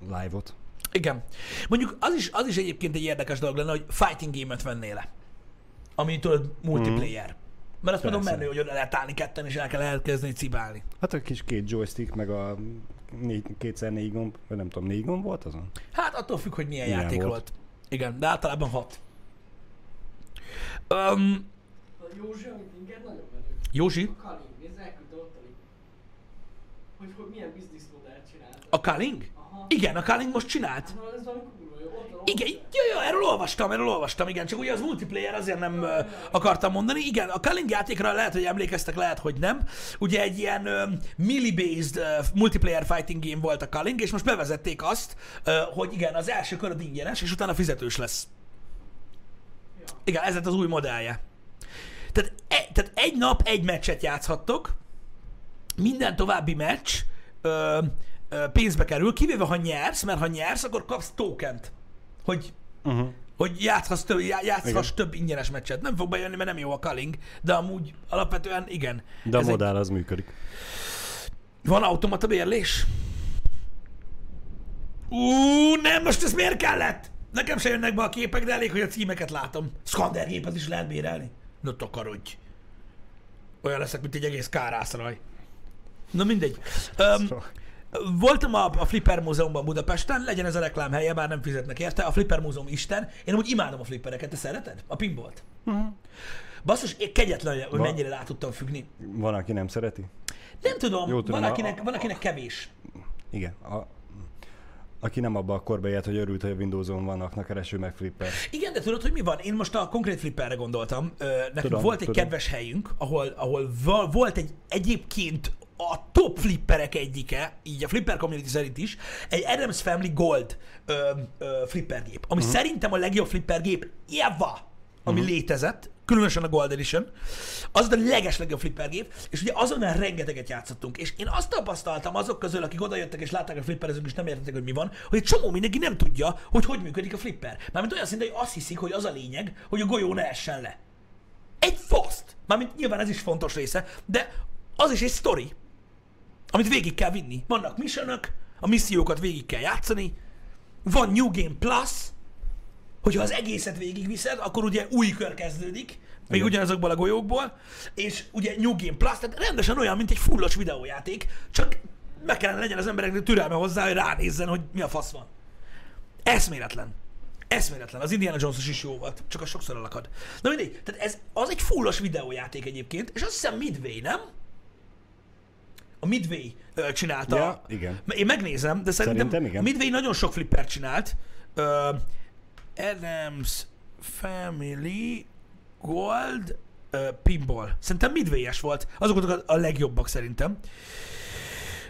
live-ot. Igen. Mondjuk az is, az is egyébként egy érdekes dolog lenne, hogy fighting game-et vennél le. Ami tudod, multiplayer. Mert azt mondom Persze. menő, hogy oda lehet állni ketten, és el kell elkezdeni cibálni. Hát a kis két joystick, meg a négy, kétszer négy gomb, vagy nem tudom, négy gomb volt azon? Hát attól függ, hogy milyen Ilyen játék volt. volt. Igen, de általában hat. Um, A Józsi, amit inger nagyon menő. Józsi, A Kaling, ez elküldte ott, hogy, hogy, milyen csinált. A? Aha. Igen, a Kaling most csinált. Hát Igen, jó, jó, erről olvastam, erről olvastam, igen, csak ugye az multiplayer azért nem ö, akartam mondani. Igen, a Culling játékra lehet, hogy emlékeztek, lehet, hogy nem. Ugye egy ilyen ö, melee-based ö, multiplayer fighting game volt a Culling, és most bevezették azt, ö, hogy igen, az első köröd ingyenes, és utána fizetős lesz. Igen, ez lett az új modellje. Tehát, e, tehát egy nap egy meccset játszhattok, minden további meccs ö, pénzbe kerül, kivéve ha nyersz, mert ha nyersz, akkor kapsz tokent, hogy, Uh-huh. hogy játszhass több, já- játszhass Igen. több ingyenes meccset. Nem fog bejönni, mert nem jó a calling, de amúgy alapvetően igen. De a Ez egy- modell az működik. Van automata bérlés? Ú, nem, most ez miért kellett? Nekem se jönnek be a képek, de elég, hogy a címeket látom. Skander gépet is lehet bérelni. No takarodj. Olyan leszek, mint egy egész kárászraj. Na mindegy. Um, voltam a, a Flipper Múzeumban Budapesten, legyen ez a reklám helye, bár nem fizetnek érte. A Flipper Múzeum Isten. Én úgy imádom a flippereket, te szereted? A pinballt. Uh-huh. Basszus, én kegyetlen, hogy Va- mennyire rá tudtam függni. Van, aki nem szereti? Nem tudom, Jó, tudom, van, a- akinek, van akinek kevés. Igen. A, aki nem abba a korba élt, hogy örült, hogy a Windows-on vannak, na kereső meg flipper. Igen, de tudod, hogy mi van? Én most a konkrét flipperre gondoltam. Nekünk Tudom, volt egy tudom. kedves helyünk, ahol, ahol volt egy egyébként a top flipperek egyike, így a flipper community szerint is, egy Adams Family Gold ö, ö, flippergép, ami uh-huh. szerintem a legjobb flippergép ever, ami uh-huh. létezett, különösen a Gold Edition. Az a leges legjobb flippergép, és ugye azonnal rengeteget játszottunk, és én azt tapasztaltam azok közül, akik odajöttek és látták a flipperezünk, és nem értettek, hogy mi van, hogy egy csomó mindenki nem tudja, hogy hogy működik a flipper. Mármint olyan szinten, hogy azt hiszik, hogy az a lényeg, hogy a golyó ne essen le. Egy faszt! Mármint nyilván ez is fontos része, de az is egy sztori, amit végig kell vinni. Vannak missionok, a missziókat végig kell játszani, van New Game Plus, hogyha az egészet végigviszed, akkor ugye új kör kezdődik, még Igen. ugyanazokból a golyókból, és ugye New Game Plus, tehát rendesen olyan, mint egy fullos videójáték, csak meg kellene legyen az embereknek türelme hozzá, hogy ránézzen, hogy mi a fasz van. Eszméletlen. Eszméletlen. Az Indiana jones is jó volt, csak a sokszor elakad. Na mindegy, tehát ez az egy fullos videójáték egyébként, és azt hiszem Midway, nem? A Midway csinálta. Ja, igen. Én megnézem, de szerintem, Szerintem igen. Midway nagyon sok flipper csinált. Ö, Adams Family Gold ö, Pinball. Szerintem Midway-es volt. Azok voltak a, a legjobbak szerintem.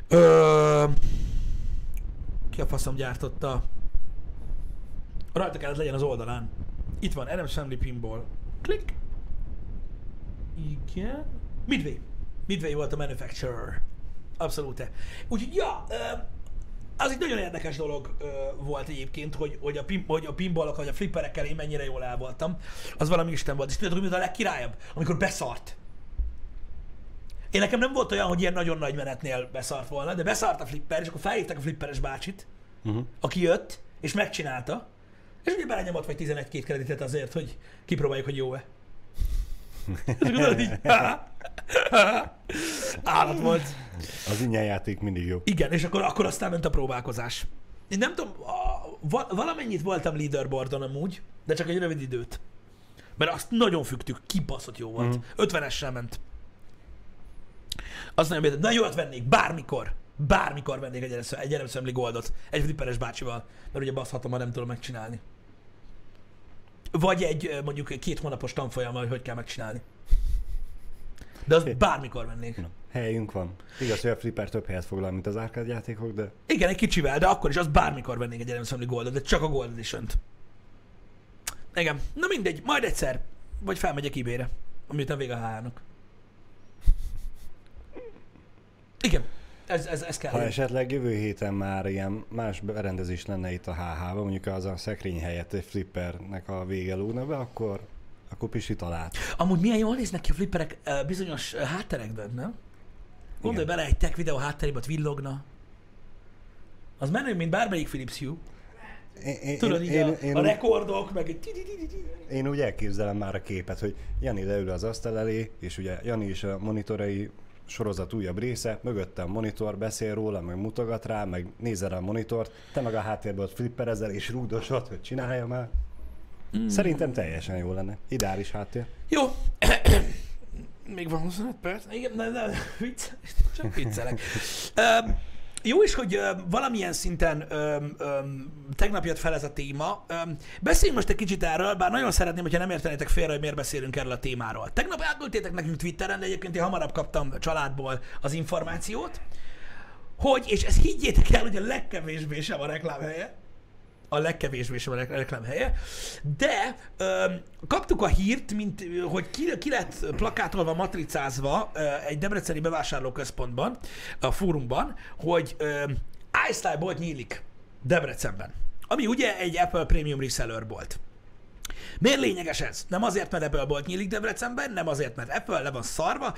Ö, ki a faszom gyártotta? Rajta kellett legyen az oldalán. Itt van, Adams Family Pinball. Klik. Igen. Midway. Midway volt a manufacturer. Abszolút. Úgyhogy, ja, az egy nagyon érdekes dolog ö, volt egyébként, hogy, hogy, a pin, hogy a pinballok, vagy a flipperekkel én mennyire jól el voltam. Az valami isten volt. És hogy mi a legkirályabb? Amikor beszart. Én nekem nem volt olyan, hogy ilyen nagyon nagy menetnél beszart volna, de beszart a flipper, és akkor felhívták a flipperes bácsit, Uh-huh. aki jött, és megcsinálta, és ugye belenyomott vagy 11-2 kreditet azért, hogy kipróbáljuk, hogy jó-e. És tudod, így, állat volt. Az ingyen játék mindig jó. Igen, és akkor, akkor aztán ment a próbálkozás. Én nem tudom, a, valamennyit voltam leaderboardon amúgy, de csak egy rövid időt. Mert azt nagyon fügtük, kibaszott jó volt. Mm. 50-essel ment. Azt nagyon na jót vennék, bármikor. Bármikor vennék egy Adams- egy Family Goldot. Egy flipperes bácsival. Mert ugye baszhatom, ha nem tudom megcsinálni. Vagy egy mondjuk két hónapos tanfolyammal, hogy hogy kell megcsinálni. De azt bármikor vennék. Na, helyünk van. Igaz, hogy a flipper több helyet foglal, mint az arcade játékok, de Igen, egy kicsivel, de akkor is az bármikor vennék egy Adams Family Goldot, de csak a Gold edition -t. Igen. Na mindegy, majd egyszer. Vagy felmegyek ebay-re, amiután vége a HH-nak. Igen, ez, ez, ez kell. ha esetleg jövő héten már ilyen más berendezés lenne itt a HH-ban, mondjuk az a szekrény helyett egy flippernek a vége lógna be, akkor, akkor Pisi talált. Amúgy milyen jól néznek ki a flipperek uh, bizonyos uh, hátterekben, nem? Gondolj bele, egy tech videó hátterébe ott villogna. Az menő, mint bármelyik Philips Hue. Én, én, Tudod, így én, a, én, a rekordok, meg egy én úgy elképzelem már a képet, hogy Jani leül az asztal elé, és ugye Jani is a monitorai sorozat újabb része, mögötte a monitor beszél róla, meg mutogat rá, meg nézel a monitort, te meg a háttérben ott flipperezel és rúdosod, hogy csinálja már. Mm. Szerintem teljesen jó lenne. Ideális háttér. Jó. Még van 25 perc? Igen, nem, nem, vicc, csak viccelek. Um, jó is, hogy ö, valamilyen szinten ö, ö, tegnap jött fel ez a téma. Ö, beszéljünk most egy kicsit erről, bár nagyon szeretném, hogyha nem értenétek félre, hogy miért beszélünk erről a témáról. Tegnap elküldtétek nekünk Twitteren, de egyébként én hamarabb kaptam a családból az információt, hogy, és ezt higgyétek el, hogy a legkevésbé sem a reklámhelye, a legkevésbé sem a rek- reklámhelye, de ö, kaptuk a hírt, mint hogy ki, ki lett plakátolva, matricázva ö, egy debreceni bevásárlóközpontban, a fórumban, hogy iStyle bolt nyílik Debrecenben, ami ugye egy Apple Premium Reseller bolt. Miért lényeges ez? Nem azért, mert Apple bolt nyílik Debrecenben, nem azért, mert Apple le van szarva,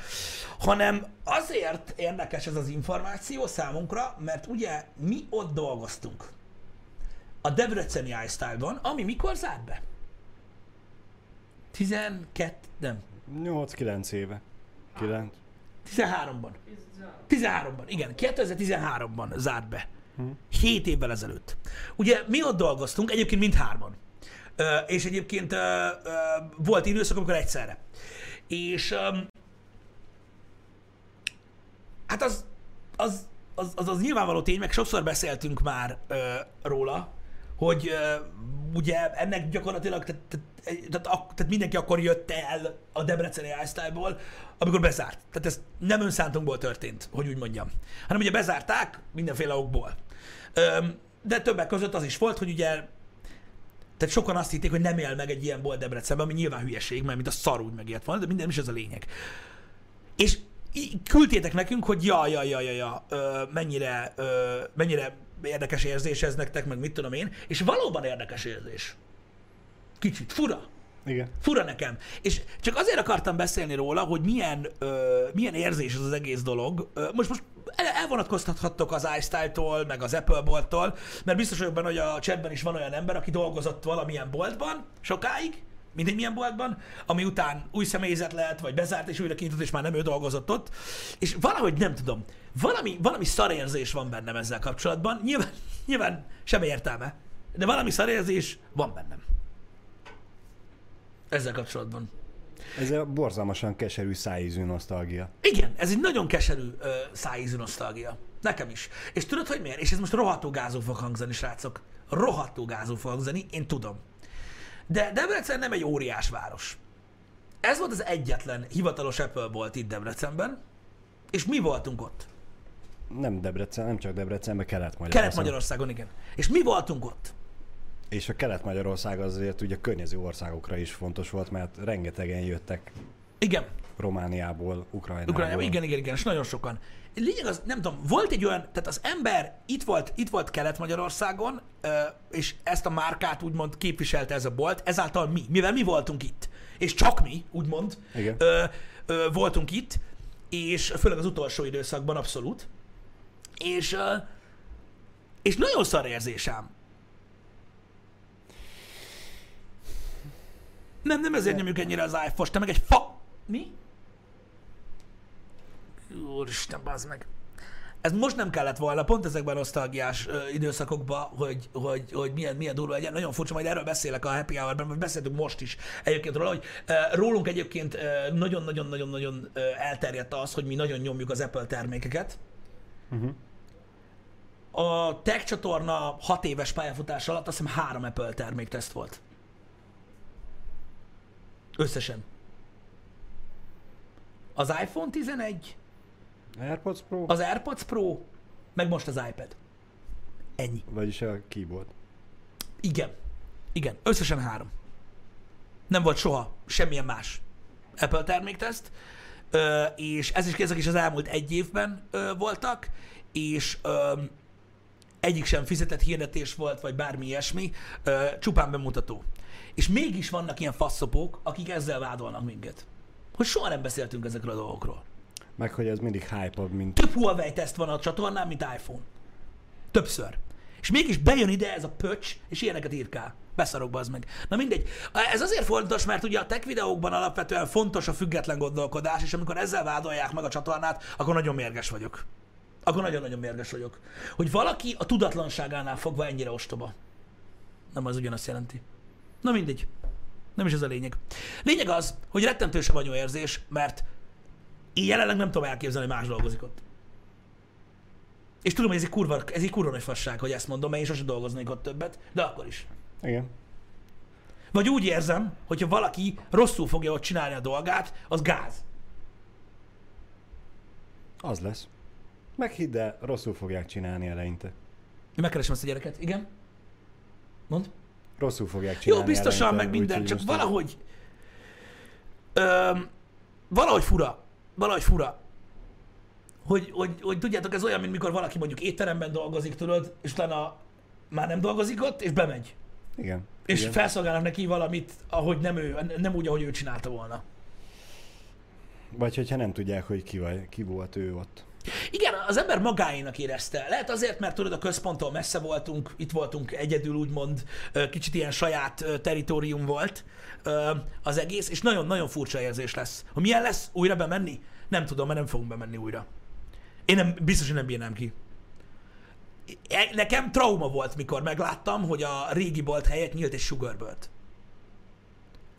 hanem azért érdekes ez az információ számunkra, mert ugye mi ott dolgoztunk a Debreceni iStyle-ban, ami mikor zárt be? 12, nem, 8-9 éve. 9. 13-ban. 13-ban, igen, 2013-ban zárt be. 7 évvel ezelőtt. Ugye mi ott dolgoztunk, egyébként mindhárman. Ö, és egyébként ö, ö, volt időszak, amikor egyszerre. És ö, hát az, az, az, az, az nyilvánvaló tény, meg sokszor beszéltünk már ö, róla, hogy ugye ennek gyakorlatilag, tehát, tehát, tehát, tehát mindenki akkor jött el a Debreceni iStyle-ból, amikor bezárt. Tehát ez nem önszántunkból történt, hogy úgy mondjam. Hanem ugye bezárták mindenféle okból. De többek között az is volt, hogy ugye tehát sokan azt hitték, hogy nem él meg egy ilyen bolt Debrecenben, ami nyilván hülyeség, mert mint a szar úgy megért volna, de minden is ez a lényeg. És küldtétek nekünk, hogy ja, ja, ja, ja, ja mennyire, mennyire érdekes érzés ez nektek, meg mit tudom én, és valóban érdekes érzés. Kicsit, fura. Igen. Fura nekem. És csak azért akartam beszélni róla, hogy milyen, ö, milyen érzés ez az egész dolog. Ö, most most el- elvonatkoztathattok az iStyle-tól, meg az Apple bolttól, mert biztos vagyok benne, hogy a chatben is van olyan ember, aki dolgozott valamilyen boltban sokáig, mindegy milyen boltban, ami után új személyzet lehet, vagy bezárt, és újra kinyitott, és már nem ő dolgozott ott. És valahogy nem tudom, valami, valami szarérzés van bennem ezzel kapcsolatban. Nyilván, nyilván semmi értelme, de valami szarérzés van bennem. Ezzel kapcsolatban. Ez a borzalmasan keserű szájízű nosztalgia. Igen, ez egy nagyon keserű ö, szájízű nosztalgia. Nekem is. És tudod, hogy miért? És ez most rohadtó gázó fog hangzani, srácok. Rohadtó gázó fog hangzani, én tudom. De Debrecen nem egy óriás város. Ez volt az egyetlen hivatalos Apple volt itt Debrecenben, és mi voltunk ott. Nem Debrecen, nem csak Debrecenben, Kelet-Magyarországon. Kelet-Magyarországon, igen. És mi voltunk ott. És a Kelet-Magyarország azért ugye környező országokra is fontos volt, mert rengetegen jöttek Igen, Romániából, Ukrajnából. Ukrajnában, igen, igen, igen, és nagyon sokan. Lényeg az, nem tudom, volt egy olyan, tehát az ember itt volt, itt volt Kelet-Magyarországon, és ezt a márkát úgymond képviselte ez a bolt, ezáltal mi, mivel mi voltunk itt, és csak mi, úgymond, Igen. ö, ö, voltunk itt, és főleg az utolsó időszakban abszolút, és, és nagyon szar érzésem. Nem, nem ezért nyomjuk ennyire az iPhone-t, te meg egy fa... Mi? Úristen, bazd meg. Ez most nem kellett volna, pont ezekben a nosztalgiás ö, időszakokban, hogy, hogy, hogy milyen, milyen durva legyen. Nagyon furcsa, majd erről beszélek a Happy Hour-ben, vagy beszéltünk most is egyébként róla, hogy ö, rólunk egyébként nagyon-nagyon-nagyon-nagyon elterjedt az, hogy mi nagyon nyomjuk az Apple termékeket. Uh-huh. A Tech csatorna 6 éves pályafutás alatt azt hiszem három Apple termékteszt volt. Összesen. Az iPhone 11, AirPods Pro? az AirPods Pro, meg most az iPad. Ennyi. Vagyis a keyboard. Igen. Igen. Összesen három. Nem volt soha semmilyen más Apple termékteszt, ö, és ez is, ezek is az elmúlt egy évben ö, voltak, és ö, egyik sem fizetett hirdetés volt, vagy bármi ilyesmi, ö, csupán bemutató. És mégis vannak ilyen faszopók, akik ezzel vádolnak minket. Hogy soha nem beszéltünk ezekről a dolgokról. Meg hogy ez mindig hype mint... Több Huawei teszt van a csatornán, mint iPhone. Többször. És mégis bejön ide ez a pöcs, és ilyeneket írkál. Beszarok az meg. Na mindegy. Ez azért fontos, mert ugye a tech videókban alapvetően fontos a független gondolkodás, és amikor ezzel vádolják meg a csatornát, akkor nagyon mérges vagyok. Akkor nagyon-nagyon mérges vagyok. Hogy valaki a tudatlanságánál fogva ennyire ostoba. Nem az ugyanazt jelenti. Na mindegy. Nem is ez a lényeg. Lényeg az, hogy rettentő savanyú érzés, mert én jelenleg nem tudom elképzelni, hogy más dolgozik ott. És tudom, hogy ez egy kurva, ez egy kurva nagy fasság, hogy ezt mondom, mert én sosem dolgoznék ott többet, de akkor is. Igen. Vagy úgy érzem, hogyha valaki rosszul fogja ott csinálni a dolgát, az gáz. Az lesz. Meg hidd el, rosszul fogják csinálni eleinte. Én megkeresem ezt a gyereket. Igen? Mond? Rosszul fogják Jó, csinálni biztosan, eleinte, meg minden, csak valahogy... Öm, valahogy fura. Valahogy fura. Hogy, hogy, hogy tudjátok, ez olyan, mint mikor valaki mondjuk étteremben dolgozik, tudod, és utána már nem dolgozik ott, és bemegy. Igen. És Igen. felszolgálnak neki valamit, ahogy nem ő, nem úgy, ahogy ő csinálta volna. Vagy hogyha nem tudják, hogy ki, vagy, ki volt ő ott. Igen, az ember magáénak érezte. Lehet azért, mert tudod, a központtól messze voltunk, itt voltunk egyedül, úgymond, kicsit ilyen saját teritorium volt ö, az egész, és nagyon-nagyon furcsa érzés lesz. Hogy milyen lesz újra bemenni? Nem tudom, mert nem fogunk bemenni újra. Én nem, biztos, hogy nem bírnám ki. E- Nekem trauma volt, mikor megláttam, hogy a régi bolt helyett nyílt egy sugarbolt.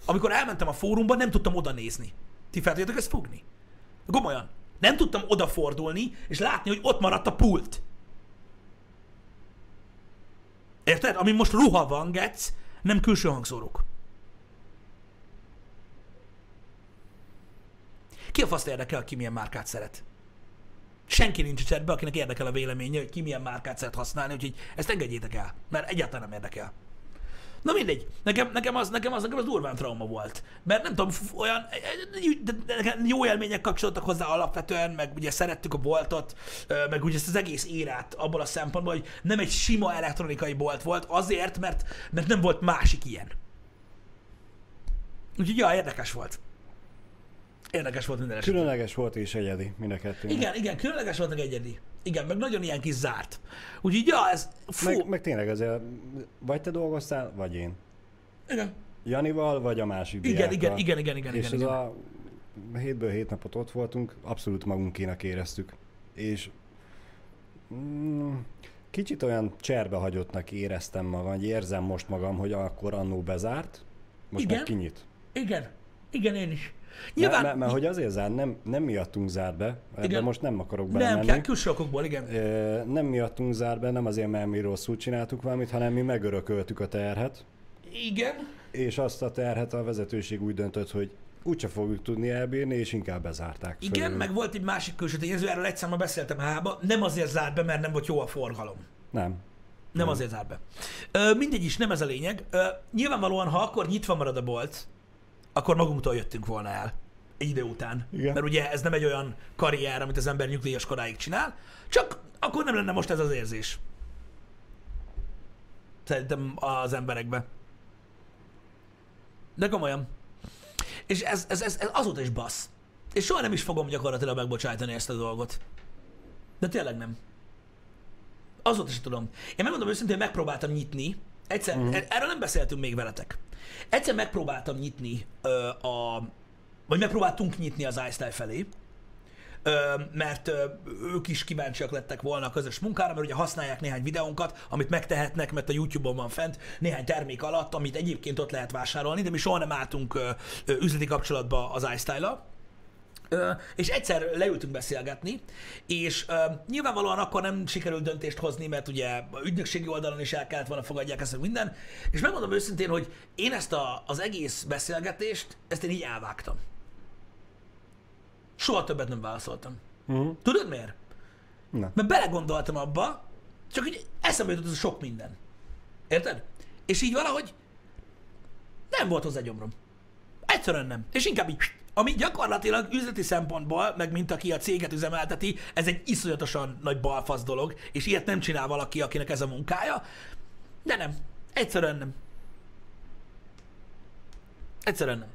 Amikor elmentem a fórumba, nem tudtam oda nézni. Ti fel tudjátok ezt fogni? Komolyan. Nem tudtam odafordulni, és látni, hogy ott maradt a pult. Érted? Ami most ruha van, Getsz, nem külső hangszórók. Ki a faszt érdekel, ki milyen márkát szeret? Senki nincs a chatben, akinek érdekel a véleménye, hogy ki milyen márkát szeret használni, úgyhogy ezt engedjétek el, mert egyáltalán nem érdekel. Na mindegy, nekem, nekem, az, nekem, az, nekem az durván trauma volt. Mert nem tudom, olyan, de de nekem jó élmények kapcsolódtak hozzá alapvetően, meg ugye szerettük a boltot, meg ugye ezt az egész érát abból a szempontból, hogy nem egy sima elektronikai bolt volt, azért, mert, mert nem volt másik ilyen. Úgyhogy ja, érdekes volt. Érdekes volt minden esetben. Különleges volt és egyedi, mind a kettő. Igen, igen, különleges volt meg egyedi. Igen, meg nagyon ilyen kis zárt. Úgyhogy ja, ez, fú, Meg, meg tényleg azért, vagy te dolgoztál, vagy én. igen. Janival, vagy a másik Igen, igen, igen, igen, igen, És igen, ez igen. a hétből hét napot ott voltunk, abszolút magunkénak éreztük. És mm, kicsit olyan cserbehagyottnak éreztem magam, vagy érzem most magam, hogy akkor annó bezárt, most Igen. meg kinyit. Igen, igen, én is. Nyilván... Mert, mert hogy azért zár, nem, nem miattunk zár be, ebben Igen. most nem akarok nem belemenni. kell, külső okokból, igen. Ö, Nem miattunk zár be, nem azért, mert mi rosszul csináltuk valamit, hanem mi megörököltük a terhet, Igen, és azt a terhet a vezetőség úgy döntött, hogy úgyse fogjuk tudni elbírni, és inkább bezárták. igen, fölül. meg volt egy másik külső tényező, erről egyszer már beszéltem hába, nem azért zárt be, mert nem volt jó a forgalom. Nem. Nem azért zárt be. Ö, mindegy is, nem ez a lényeg. Ö, nyilvánvalóan, ha akkor nyitva marad a bolt, akkor magunktól jöttünk volna el. Egy idő után. Igen. Mert ugye ez nem egy olyan karrier, amit az ember nyugdíjas koráig csinál, csak akkor nem lenne most ez az érzés. Szerintem az emberekbe. De komolyan. És ez, ez, ez, ez azóta is bassz. És soha nem is fogom gyakorlatilag megbocsájtani ezt a dolgot. De tényleg nem. Azóta is tudom. Én megmondom őszintén, megpróbáltam nyitni. Egyszer, uh-huh. erről nem beszéltünk még veletek. Egyszer megpróbáltam nyitni ö, a... Vagy megpróbáltunk nyitni az iStyle felé. Ö, mert ö, ők is kíváncsiak lettek volna a közös munkára, mert ugye használják néhány videónkat, amit megtehetnek, mert a YouTube-on van fent, néhány termék alatt, amit egyébként ott lehet vásárolni, de mi soha nem álltunk ö, ö, üzleti kapcsolatba az iStyle-al. És egyszer leültünk beszélgetni, és nyilvánvalóan akkor nem sikerült döntést hozni, mert ugye a ügynökségi oldalon is el kellett volna fogadják ezt minden, és megmondom őszintén, hogy én ezt a, az egész beszélgetést, ezt én így elvágtam. Soha többet nem válaszoltam. Uh-huh. Tudod miért? Na. Mert belegondoltam abba, csak hogy eszembe jutott az a sok minden. Érted? És így valahogy nem volt hozzá gyomrom. Egyszerűen nem. És inkább így, ami gyakorlatilag üzleti szempontból, meg mint aki a céget üzemelteti, ez egy iszonyatosan nagy balfasz dolog, és ilyet nem csinál valaki, akinek ez a munkája, de nem. Egyszerűen nem. Egyszerűen nem.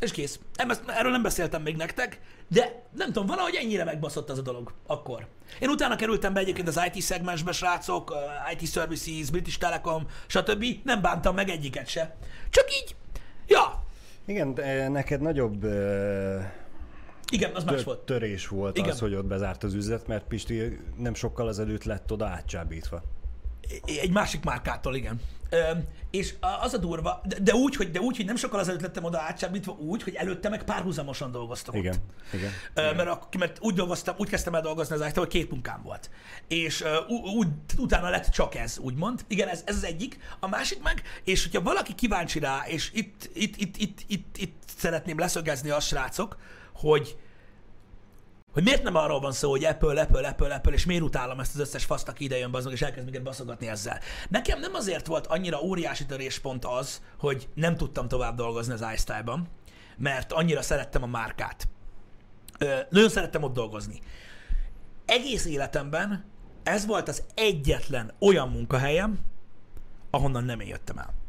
És kész. Erről nem beszéltem még nektek, de nem tudom, valahogy ennyire megbaszott az a dolog akkor. Én utána kerültem be egyébként az IT szegmensbe, srácok, IT Services, British Telecom, stb. Nem bántam meg egyiket se. Csak így, ja, Igen, de neked nagyobb ö, igen, az más volt. törés volt Igen. az, hogy ott bezárt az üzlet, mert Pisti nem sokkal azelőtt lett oda átcsábítva. Egy másik márkától, igen. Ö, és a- az a durva, de, de, úgy, hogy, de úgy, hogy nem sokkal azelőtt lettem oda átcsábítva, úgy, hogy előtte meg párhuzamosan dolgoztam Igen, ott. igen. Ö, mert, ak- mert úgy dolgoztam, úgy kezdtem el dolgozni az it hogy két munkám volt. És ú- úgy, utána lett csak ez, úgymond. Igen, ez, ez az egyik. A másik meg, és hogyha valaki kíváncsi rá, és itt, itt, itt, itt, itt, itt szeretném leszögezni a srácok, hogy hogy miért nem arról van szó, hogy Apple, Apple, Apple, Apple, és miért utálom ezt az összes faszt, aki ide jön bazog, és elkezd minket baszogatni ezzel. Nekem nem azért volt annyira óriási töréspont az, hogy nem tudtam tovább dolgozni az iStyle-ban, mert annyira szerettem a márkát. Ö, nagyon szerettem ott dolgozni. Egész életemben ez volt az egyetlen olyan munkahelyem, ahonnan nem én jöttem el.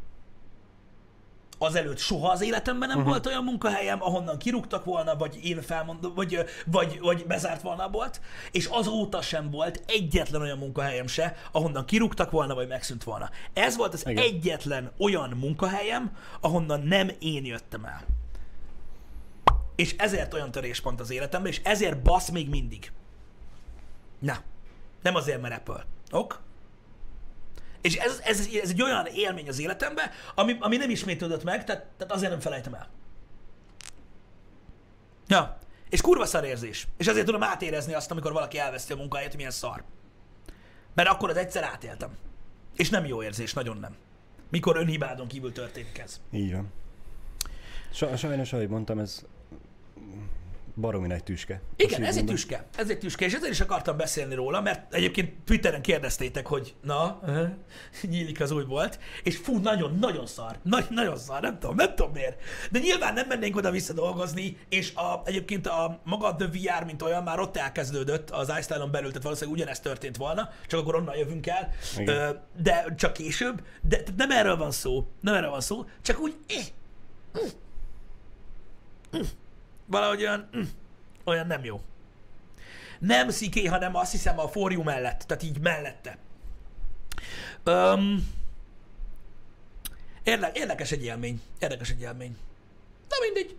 Azelőtt soha az életemben nem uh-huh. volt olyan munkahelyem, ahonnan kirúgtak volna, vagy én felmondom, vagy, vagy, vagy bezárt volna volt, és azóta sem volt egyetlen olyan munkahelyem se, ahonnan kirúgtak volna, vagy megszűnt volna. Ez volt az. Igen. egyetlen olyan munkahelyem, ahonnan nem én jöttem el. És ezért olyan töréspont az életemben, és ezért basz még mindig. Na, nem azért, mert Apple. Ok? És ez, ez, ez egy olyan élmény az életemben, ami, ami nem ismétlődött meg, tehát, tehát azért nem felejtem el. Ja, és kurva szar érzés. És azért tudom átérezni azt, amikor valaki elveszti a munkáját, hogy milyen szar. Mert akkor az egyszer átéltem. És nem jó érzés, nagyon nem. Mikor önhibádon kívül történik ez. Így van. Sa- sajnos, ahogy mondtam, ez baromi nagy tüske. Igen, ez egy tüske. Ez egy tüske, és ezért is akartam beszélni róla, mert egyébként Twitteren kérdeztétek, hogy na, nyílik az új volt, és fú, nagyon-nagyon szar. Nagy, nagyon szar, nem tudom, nem tudom miért. De nyilván nem mennénk oda visszadolgozni, és a, egyébként a maga a The VR, mint olyan, már ott elkezdődött az iStyle-on belül, tehát valószínűleg ugyanezt történt volna, csak akkor onnan jövünk el, Igen. De csak később. De nem erről van szó, nem erről van szó, csak úgy, eh, mm, mm, valahogy olyan, mm, olyan nem jó. Nem sziké, hanem azt hiszem a forjú mellett, tehát így mellette. Öm, érde, érdekes egy élmény. Érdekes egy élmény. Na mindegy.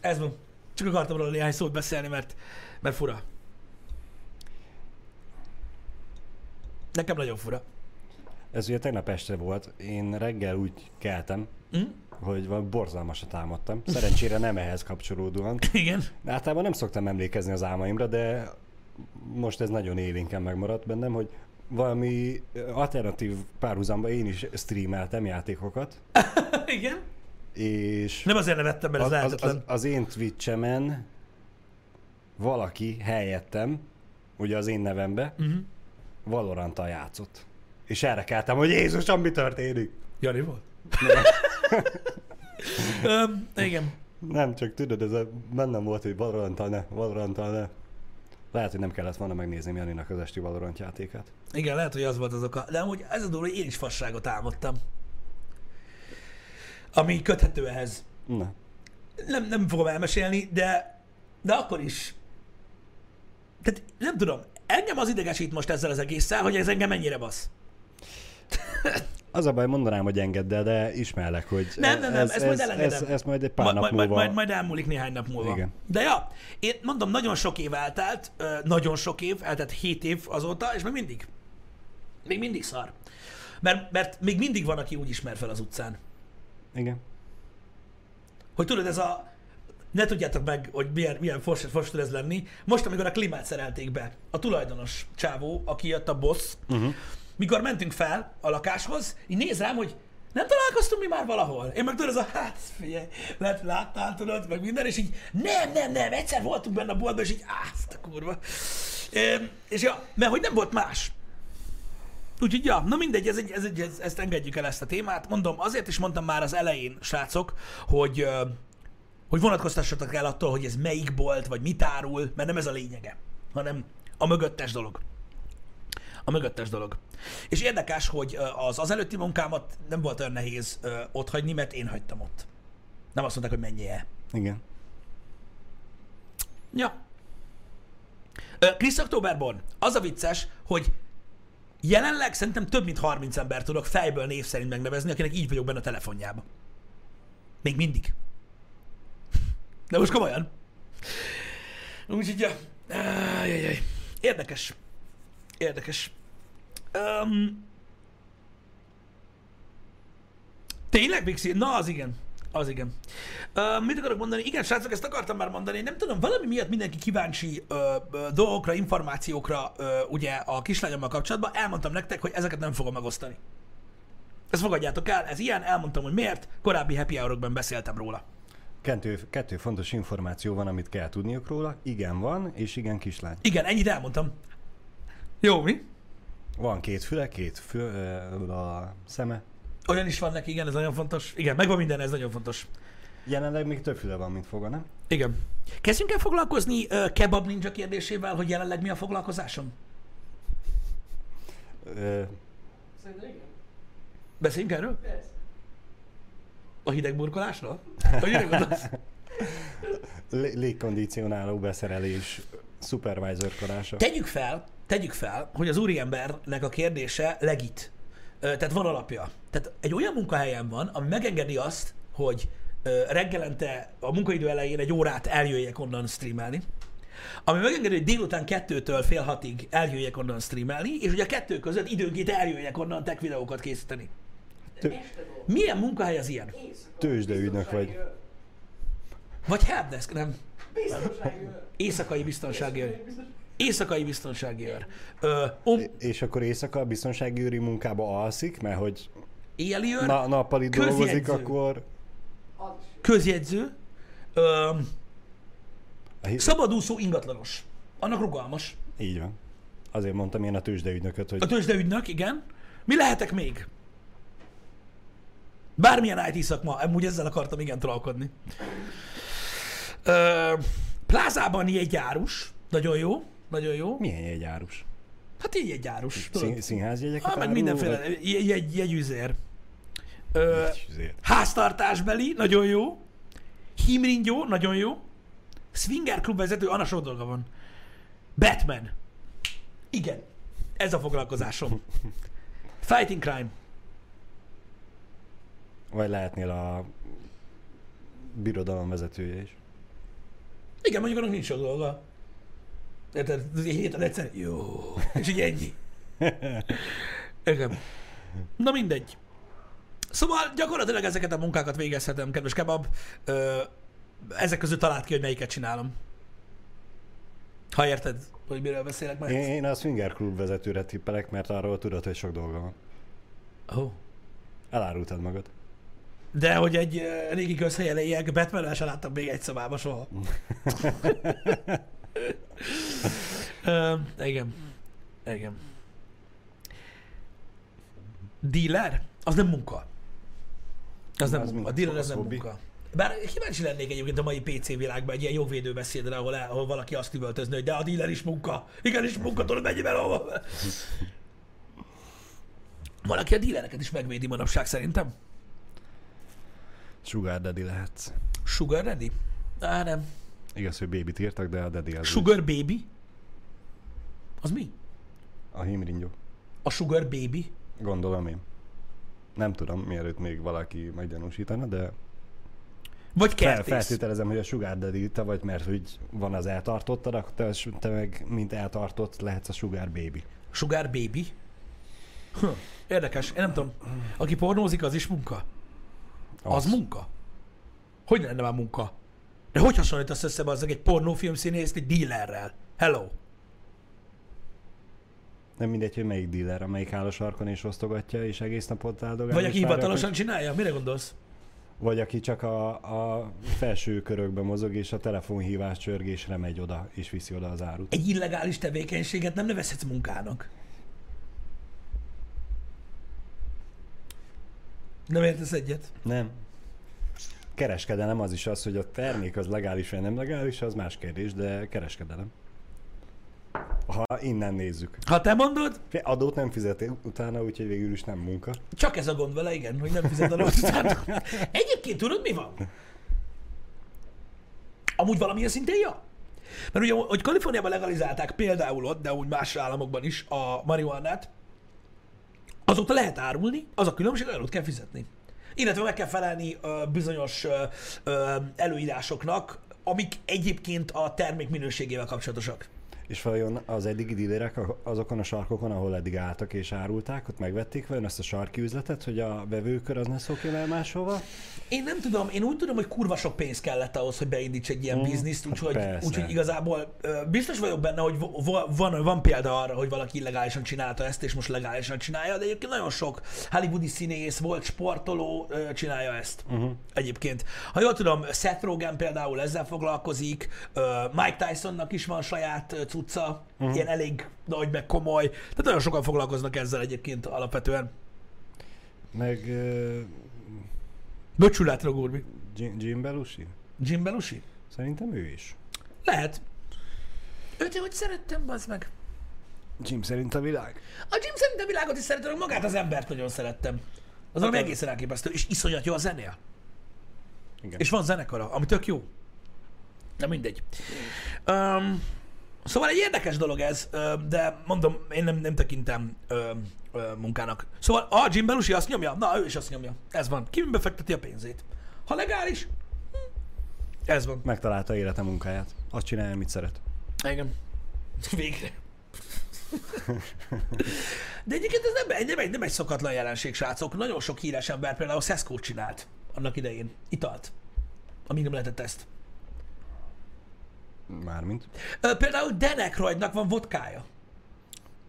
Ez van. Csak akartam róla néhány szót beszélni, mert, mert fura. Nekem nagyon fura. Ez ugye tegnap este volt, én reggel úgy keltem, Hm? Hogy valami borzalmasat támadtam. Szerencsére nem ehhez kapcsolódóan. Igen. Általában nem szoktam emlékezni az álmaimra, de most ez nagyon élénken megmaradt bennem, hogy valami alternatív párhuzamba én is streameltem játékokat, Igen. és Nem azért nevettem, mert ez az, az, az, az én Twitchemen valaki helyettem, ugye az én nevembe, Mhm. Valoranttal játszott. És erre keltem, hogy Jézusom, mi történik? Jani volt? Igen. Nem, csak tudod, ez a, bennem volt, hogy Valoranttal ne, Valoranttal ne. Lehet, hogy nem kellett volna megnézni Janinak az esti Valorant játékát. Igen, lehet, hogy az volt az oka. De amúgy ez a durva, hogy én is fasságot álmodtam. Ami köthető ehhez. Na, Nem, nem fogom elmesélni, de, de akkor is. Tehát nem tudom, engem az idegesít most ezzel az egésszel, hogy ez engem mennyire basz. Az a baj, mondanám, hogy engedd el, de ismerlek, hogy Nem, nem, nem, ezt majd ez, elengedem. ez, ez majd egy pár majd, nap majd, majd, múlva. majd, majd elmúlik néhány nap múlva. Igen. De ja, én mondom, nagyon sok év eltelt, nagyon sok év, eltelt 7 év azóta, és még mindig. Még mindig szar. Mert, mert még mindig van, aki úgy ismer fel az utcán. Igen. Hogy tudod, ez a... Ne tudjátok meg, hogy milyen, milyen fos, fos tud ez lenni. Most, amikor a klímát szerelték be, a tulajdonos csávó, aki jött a boss, uh-huh. Mikor mentünk fel a lakáshoz, így néz rám, hogy nem találkoztunk mi már valahol? Én meg tudod, ez a hát, figyelj, lehet, láttál, tudod, meg minden, és így nem, nem, nem, egyszer voltunk benne a boltban, és így azt a kurva. É, és ja, mert hogy nem volt más. Úgyhogy ja, na mindegy, ez egy, ez egy, ez, ezt engedjük el ezt a témát. Mondom, azért is mondtam már az elején, srácok, hogy, hogy vonatkoztassatok el attól, hogy ez melyik bolt, vagy mit árul, mert nem ez a lényege, hanem a mögöttes dolog. A mögöttes dolog. És érdekes, hogy az, az előtti munkámat nem volt olyan nehéz ott hagyni, mert én hagytam ott. Nem azt mondták, hogy menjél el. Igen. Ja. Chris Oktoberborn, az a vicces, hogy jelenleg szerintem több mint 30 ember tudok fejből név szerint megnevezni, akinek így vagyok benne a telefonjába. Még mindig. De most komolyan. Úgyhogy, ja. Érdekes. Érdekes. Um, tényleg, Pixi? Na, az igen. Az igen. Uh, mit akarok mondani? Igen, srácok, ezt akartam már mondani. Nem tudom, valami miatt mindenki kíváncsi uh, uh, dolgokra, információkra uh, ugye a kislányommal kapcsolatban. Elmondtam nektek, hogy ezeket nem fogom megosztani. Ezt fogadjátok el, ez ilyen, elmondtam, hogy miért. Korábbi happy hour beszéltem róla. Kettő, kettő fontos információ van, amit kell tudniuk róla. Igen van, és igen kislány. Igen, ennyit elmondtam. Jó, mi? Van két füle, két fül, a szeme. Olyan is van neki, igen, ez nagyon fontos. Igen, megvan minden, ez nagyon fontos. Jelenleg még több füle van, mint foga, nem? Igen. Kezdjünk el foglalkozni uh, Kebab Ninja kérdésével, hogy jelenleg mi a foglalkozásom? Ö, Szerintem igen. Beszéljünk erről? Persze. A hideg burkolásról? Hogy mire gondolsz? lé- légkondicionáló beszerelés, supervisor karása. Tegyük fel, tegyük fel, hogy az úriembernek a kérdése legit. Tehát van alapja. Tehát egy olyan munkahelyen van, ami megengedi azt, hogy reggelente a munkaidő elején egy órát eljöjjek onnan streamelni, ami megengedi, hogy délután kettőtől fél hatig eljöjjek onnan streamelni, és hogy a kettő között időnként eljöjjek onnan tech videókat készíteni. Dolgozom. Milyen munkahely az ilyen? Tőzsdeügynök vagy. Vagy helpdesk, nem? Biztonsági. Éjszakai biztonsági. Biztonsági- Éjszakai biztonsági őr. Ö, om, És akkor éjszaka a biztonsági őri munkába alszik, mert hogy éjjeli őr, na, nappal itt dolgozik, közjegyző. akkor... Közjegyző, ö, szabadúszó ingatlanos. Annak rugalmas. Így van. Azért mondtam én a tőzsdeügynököt, hogy A tőzsdeügynök, igen. Mi lehetek még? Bármilyen IT szakma, amúgy ezzel akartam igen trollkodni. Ö, plázában jegyárus, nagyon jó, nagyon jó. milyen jegyárus? Hát így jegyárus. Szín, színházjegyeket Hát meg árul, mindenféle vagy- jegy, jegy, jegyüzér. Ö, Jegyüzér. háztartásbeli, nagyon jó. Himringyó, nagyon jó. Swinger klub vezető, Anna sok dolga van. Batman. Igen. Ez a foglalkozásom. Fighting crime. Vagy lehetnél a birodalom vezetője is. Igen, mondjuk annak nincs sok dolga. Érted? Héten egyszer. Jó. És így ennyi. Igen. Na mindegy. Szóval gyakorlatilag ezeket a munkákat végezhetem, kedves kebab. Ö, ezek közül talált ki, hogy melyiket csinálom. Ha érted, hogy miről beszélek már. Én, én a Swinger Club vezetőre tippelek, mert arról tudod, hogy sok dolga van. Oh. Elárultad magad. De hogy egy régi közhelyen éljek, batman sem láttam még egy szobába soha. Ö, igen. Igen. Dealer? Az nem munka. Az nem Az munka. A dealer az Az nem munka. Bár kíváncsi lennék egyébként a mai PC világban egy ilyen jogvédő beszédre, ahol, el, ahol valaki azt üvöltözne, hogy de a dealer is munka. Igen, is munka, tudod, mennyivel hova. Valaki a dealereket is megvédi manapság szerintem. Sugar Daddy lehetsz. Sugar Daddy? Á, nem. Igaz, hogy baby írtak, de a Daddy az Sugar Baby? Az mi? A himringyó. A Sugar Baby? Gondolom én. Nem tudom, mielőtt még valaki meggyanúsítana, de Vagy fel, kertész? feltételezem, hogy a Sugar Daddy te vagy, mert hogy van az eltartottad, akkor te, te meg, mint eltartott, lehetsz a Sugar Baby. Sugar Baby? Hm, érdekes, én nem tudom. Aki pornózik, az is munka? Az, az munka? Hogy lenne már munka? De hogy hasonlítasz össze azzal egy pornófilm színészt egy dealerrel? Hello. Nem mindegy, hogy melyik dealer, amelyik áll a sarkon és osztogatja, és egész napot áldogál. Vagy aki hivatalosan csinálja? Mire gondolsz? hogy- Vagy aki csak a, a felső körökben mozog, és a telefonhívás csörgésre megy oda, és viszi oda az árut. Egy illegális tevékenységet nem nevezhetsz munkának. Nem értesz egyet? Nem. Kereskedelem az is az, hogy a termék az legális vagy nem legális, az más kérdés, de kereskedelem. Ha innen nézzük. Ha te mondod, Adót nem fizet utána, úgyhogy végül is nem munka. Csak ez a gond vele, igen, hogy nem fizet adót utána. Egyébként tudod, mi van? Amúgy valamilyen szintén ja. Mert ugye, hogy Kaliforniában legalizálták például ott, de úgy más államokban is a marihuánát, azóta lehet árulni, az a különbség, hogy adót kell fizetni. Illetve meg kell felelni ö, bizonyos ö, előírásoknak, amik egyébként a termék minőségével kapcsolatosak. És vajon az eddigi dílerek azokon a sarkokon, ahol eddig álltak és árulták, ott megvették vajon ezt a sarki üzletet, hogy a vevőkör az ne szokjon el máshova? Én nem tudom, én úgy tudom, hogy kurva sok pénz kellett ahhoz, hogy beindíts egy ilyen Mm, bizniszt, hát úgyhogy, persze. úgyhogy igazából biztos vagyok benne, hogy van, van példa arra, hogy valaki illegálisan csinálta ezt, és most legálisan csinálja, de egyébként nagyon sok hollywoodi színész, volt sportoló csinálja ezt. Uh-huh. Egyébként. Ha jól tudom, Seth Rogen például ezzel foglalkozik, Mike Tysonnak is van saját ö, cucca, uh-huh. ilyen elég nagy, meg komoly, tehát nagyon sokan foglalkoznak ezzel egyébként alapvetően. Meg uh, Böcsülát, Rogurbi. Jim, Jim Belushi? Jim Belushi? Szerintem ő is. Lehet. Őt hogy szerettem, bazd meg. Jim szerint a világ? A Jim szerint a világot is szeretem, magát az embert nagyon szerettem. Az valami Hát, egészen elképesztő, és iszonyat jó a zenéje. Igen. És van zenekara, ami tök jó. De mindegy. Um, szóval egy érdekes dolog ez, de mondom, én nem, nem tekintem ö, ö, munkának. Szóval a Jim Belushi azt nyomja, na ő is azt nyomja. Ez van. Ki befekteti a pénzét. Ha legális, hm, ez van. Megtalálta élete munkáját. Azt csinálja, amit szeret. Igen. Végre. De egyébként ez nem, nem, egy, nem egy szokatlan jelenség, srácok. Nagyon sok híres ember például Szeszkót csinált annak idején. Italt. Amíg nem lehetett ezt. Mármint. Ö, például Dan Aykroydnak van vodkája.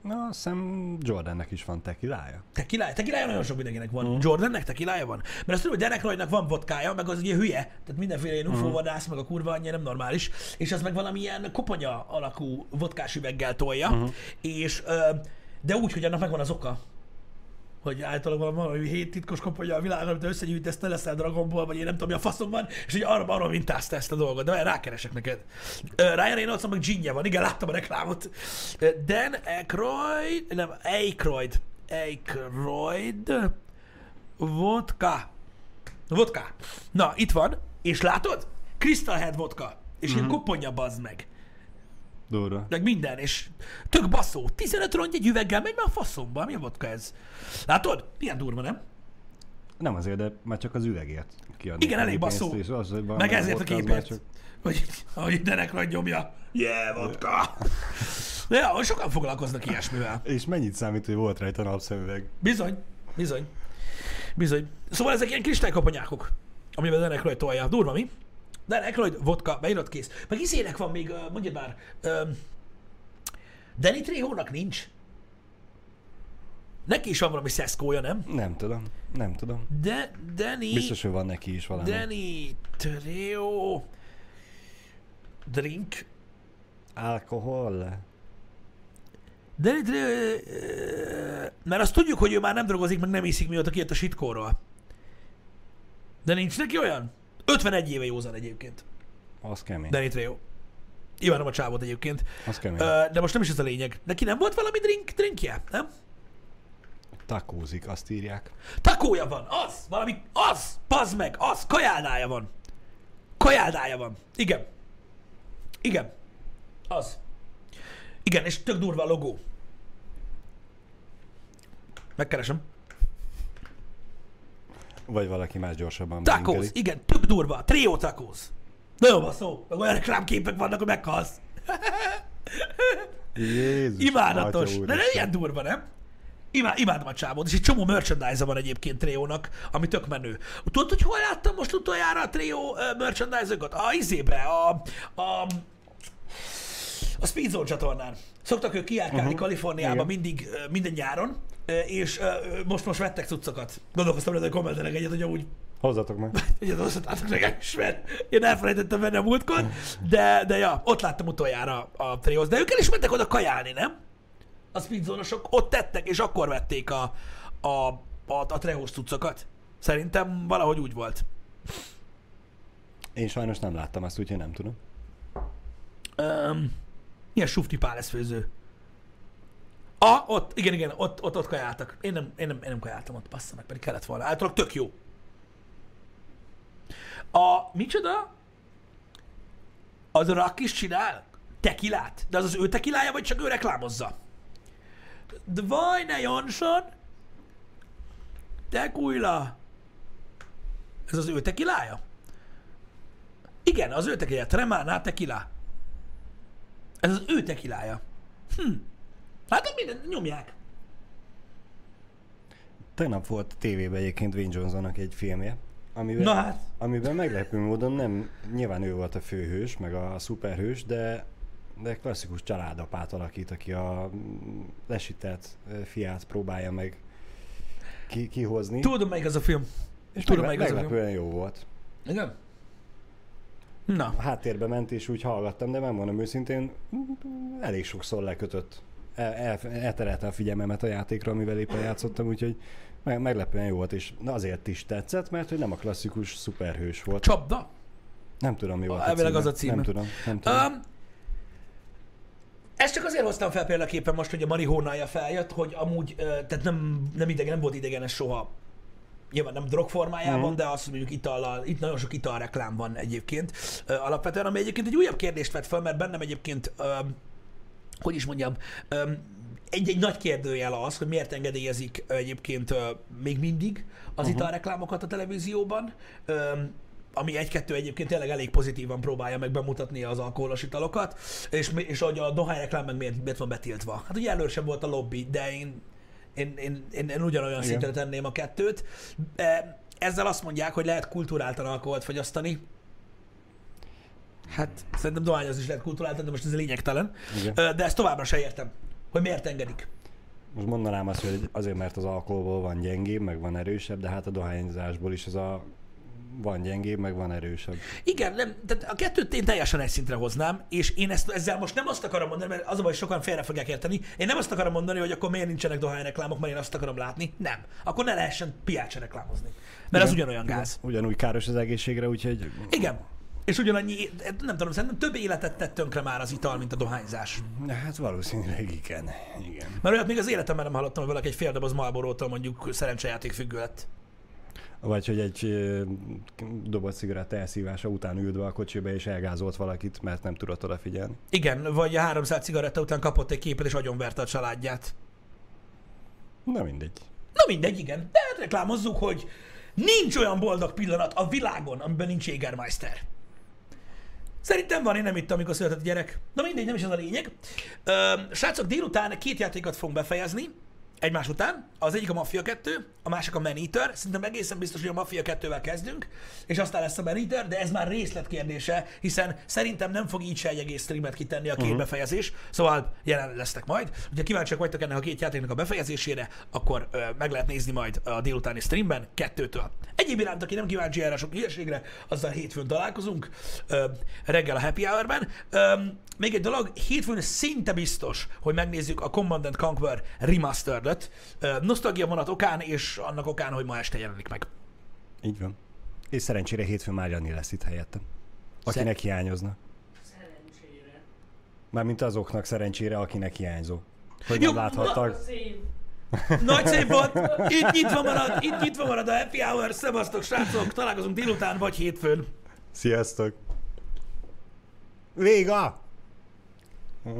Na, azt hiszem Jordannek is van tekilája. Tekilája? Tekilája nagyon sok mindenkinek van. Mm. Jordannek tekilája van. Mert azt tudom, hogy Dan Aykroydnak van vodkája, meg az ugye hülye. Tehát mindenféle ilyen UFO vadász, meg a kurva anyja nem normális. És az meg valamilyen koponya alakú vodkás üveggel tolja. Mhm. És, ö, de úgy, hogy annak megvan az oka. Hogy általában valami hét titkos koponya a világon, amit összegyűjtesz, te leszel Dragonból, vagy én nem tudom, mi a faszom van, és hogy arra, arra mintázta ezt a dolgot. De rákeresek neked. Ö, Ryan Reynolds meg ginje van, igen, láttam a reklámot. Ö, Dan Aykroyd, nem, Aykroyd, Aykroyd, vodka. Vodka. Na, itt van, és látod? Crystal Head vodka. És Mhm. ilyen koponya bazd meg. Durva. Meg minden, és tök baszó. 15 rongy egy üveggel, megy már a faszomba. Mi a vodka ez? Látod? Milyen durva, nem? Nem azért, de már csak az üvegért kiadni. Igen, elég basszó. és az, hogy Meg ezért a képért. csak- Hogy, hogy Derek nagy nyomja. Yeah, vodka. De ja, sokan foglalkoznak ilyesmivel. És mennyit számít, hogy volt rajta napszemüveg? Bizony, bizony, bizony. Szóval ezek ilyen kristálykoponyákok, amiben Derek Roy tolja. Durva, mi? Derek Roy, vodka, beírott kész. Meg izének van még, ö, mondjad már, um, Danny Trejónak nincs? Neki is van valami szeszkója, nem? Nem tudom. Nem tudom. De Danny... Biztos, hogy van neki is valami. Danny Trejo... Drink. Alkohol? Danny Trejo... Mert azt tudjuk, hogy ő már nem drogozik, meg nem iszik, mióta kijött a sitkóról. De nincs neki olyan? 51 éve józan egyébként. Az kemény. Danny Trejo. Ivánom a csávot egyébként. Az kemény. Ö, De most nem is ez a lényeg. Neki nem volt valami drink, drinkje? Nem? Takózik, azt írják. Takója van, az! Valami, az! Pazd meg, az! Kajáldája van. Kajáldája van. Igen. Igen. Az. Igen, és tök durva a logó. Megkeresem. Vagy valaki más gyorsabban Tacos, igen, tök durva. Trio tacos. Nagyon baszó. Meg olyan reklámképek vannak, hogy meghalsz. Jézus, Imádatos. De nem ilyen durva, nem? Imá, imádom a csávót, és egy csomó merchandise van egyébként Triónak, ami tök menő. Tudod, hogy hol láttam most utoljára a Trio uh, merchandise-okat? A izébe, a, a, a Speed Zone csatornán. Szoktak ők kijárkálni uh-huh. Kaliforniába Igen. mindig, minden nyáron, és most most vettek cuccokat. Gondolkoztam, hogy kommentelek egyet, hogy úgy Hozzatok meg. Egyet hozhatátok nekem is, mert én elfelejtettem venni a múltkor, de, de ja, ott láttam utoljára a triót. De ők el is mentek oda kajálni, nem? A speedzónosok ott tettek, és akkor vették a, a, a, a trehós cuccokat. Szerintem valahogy úgy volt. Én sajnos nem láttam azt, úgyhogy nem tudom. Um, milyen sufti páleszfőző? A, ott, igen, igen, ott, ott, ott kajáltak. Én nem, én nem, én nem kajáltam ott, bassza meg, pedig kellett volna. Általában tök jó. A, micsoda? Az a Rock is csinál tekilát, de az az ő tekilája, vagy csak ő reklámozza? Dvajne Jansson, Tequila. Ez az ő tekilája? Igen, az ő tekilája. Tremana tequila. Ez az ő tekilája. Hm. Hát minden, nyomják. Tegnap volt tévében egyébként Wayne Johnsonnak egy filmje, amiben, Na hát. amiben meglepő módon nem, nyilván ő volt a főhős, meg a szuperhős, de, de klasszikus családapát alakít, aki a mm, lesített fiát próbálja meg ki, kihozni. Tudom, melyik az a film. és tudom, megle- melyik az a meglepően jó volt. Igen? Na. A háttérbe ment, és úgy hallgattam, de megmondom őszintén, mm, elég sokszor lekötött. El, el, eltereltem a figyelmemet a játékra, amivel éppen játszottam, úgyhogy meg, meglepően jó volt, és azért is tetszett, mert hogy nem a klasszikus szuperhős volt. Csapda? Nem tudom, mi volt a Elvileg címe. az a címe. Nem tudom, nem tudom. Um, ezt csak azért hoztam fel példaképpen most, hogy a marihónája feljött, hogy amúgy, tehát nem, nem, idegen, nem volt idegenes soha. Nyilván nem drog formájában, Mhm. de azt mondjuk itallal, itt nagyon sok italreklám van egyébként alapvetően, ami egyébként egy újabb kérdést vett fel, mert bennem egyébként, ö, hogy is mondjam, ö, egy, egy nagy kérdőjel az, hogy miért engedélyezik egyébként még mindig az uh-huh. italreklámokat a televízióban, ami egy-kettő egyébként tényleg elég pozitívan próbálja meg bemutatni az alkoholos italokat, és, és hogy a dohányreklám meg miért, miért van betiltva. Hát ugye először sem volt a lobby, de én, én, én, én, én ugyanolyan Igen. szintre tenném a kettőt. Ezzel azt mondják, hogy lehet kulturáltan alkoholt fogyasztani. Hát szerintem dohányozni is lehet kulturáltan, de most ez lényegtelen. Igen. De ezt továbbra se értem, hogy miért engedik. Most mondanám azt, hogy azért, mert az alkoholból van gyengébb, meg van erősebb, de hát a dohányzásból is az a van gyengébb, meg van erősebb. Igen, nem, tehát a kettőt én teljesen egy szintre hoznám, és én ezt, ezzel most nem azt akarom mondani, mert az a baj, sokan félre fogják érteni, én nem azt akarom mondani, hogy akkor miért nincsenek dohányreklámok, mert én azt akarom látni. Nem. Akkor ne lehessen piát se reklámozni. Mert az Igen. ugyanolyan gáz. Ugyanúgy káros az egészségre, úgyhogy Igen. És ugyanannyi, nem tudom, szerintem több életet tett tönkre már az ital, mint a dohányzás. Hát valószínűleg igen. igen. Mert olyat még az életemben nem hallottam, hogy valaki egy fél doboz Marlboro-tól mondjuk szerencsejáték függő lett. Vagy hogy egy doboz cigaretta elszívása után ült be a kocsiba és elgázolt valakit, mert nem tudott odafigyelni. Igen, vagy a 300 cigaretta után kapott egy képet és agyonverte a családját. Na mindegy. Na mindegy, igen. De hát reklámozzuk, hogy nincs olyan boldog pillanat a világon, amiben nincs Jägermeister. Szerintem van, én nem ittam, amikor született a gyerek. Na mindegy, nem is ez a lényeg. Ö, srácok, délután két játékot fogunk befejezni, egymás után. Az egyik a Mafia 2, a másik a Man Eater. Szerintem egészen biztos, hogy a Mafia 2-vel kezdünk, és aztán lesz a Man Eater, de ez már részletkérdése, hiszen szerintem nem fog így se egy egész streamet kitenni a két uh-huh. befejezés, szóval jelen lesznek majd. Ugye kíváncsiak vagytok ennek a két játéknak a befejezésére, akkor ö, meg lehet nézni majd a délutáni streamben kettőtől. Egyéb iránt, aki nem kíváncsi erre sok hülyeségre, azzal hétfőn találkozunk, ö, reggel a Happy Hour-ben. Ö, még egy dolog, hétfőn szinte biztos, hogy megnézzük a Command and Conquer Remastered-öt, ö, nosztalgia vonat okán, és annak okán, hogy ma este jelenik meg. Így van. És szerencsére hétfőn már Jani lesz itt helyettem. Akinek hiányozna. Szerencsére. Mármint azoknak szerencsére, akinek hiányzó. Hogy Jó, nem láthattak. Nagy szép volt, itt nyitva marad, itt nyitva marad a Happy Hour, szevasztok srácok, találkozunk délután vagy hétfőn. Sziasztok! Véga! Mhm.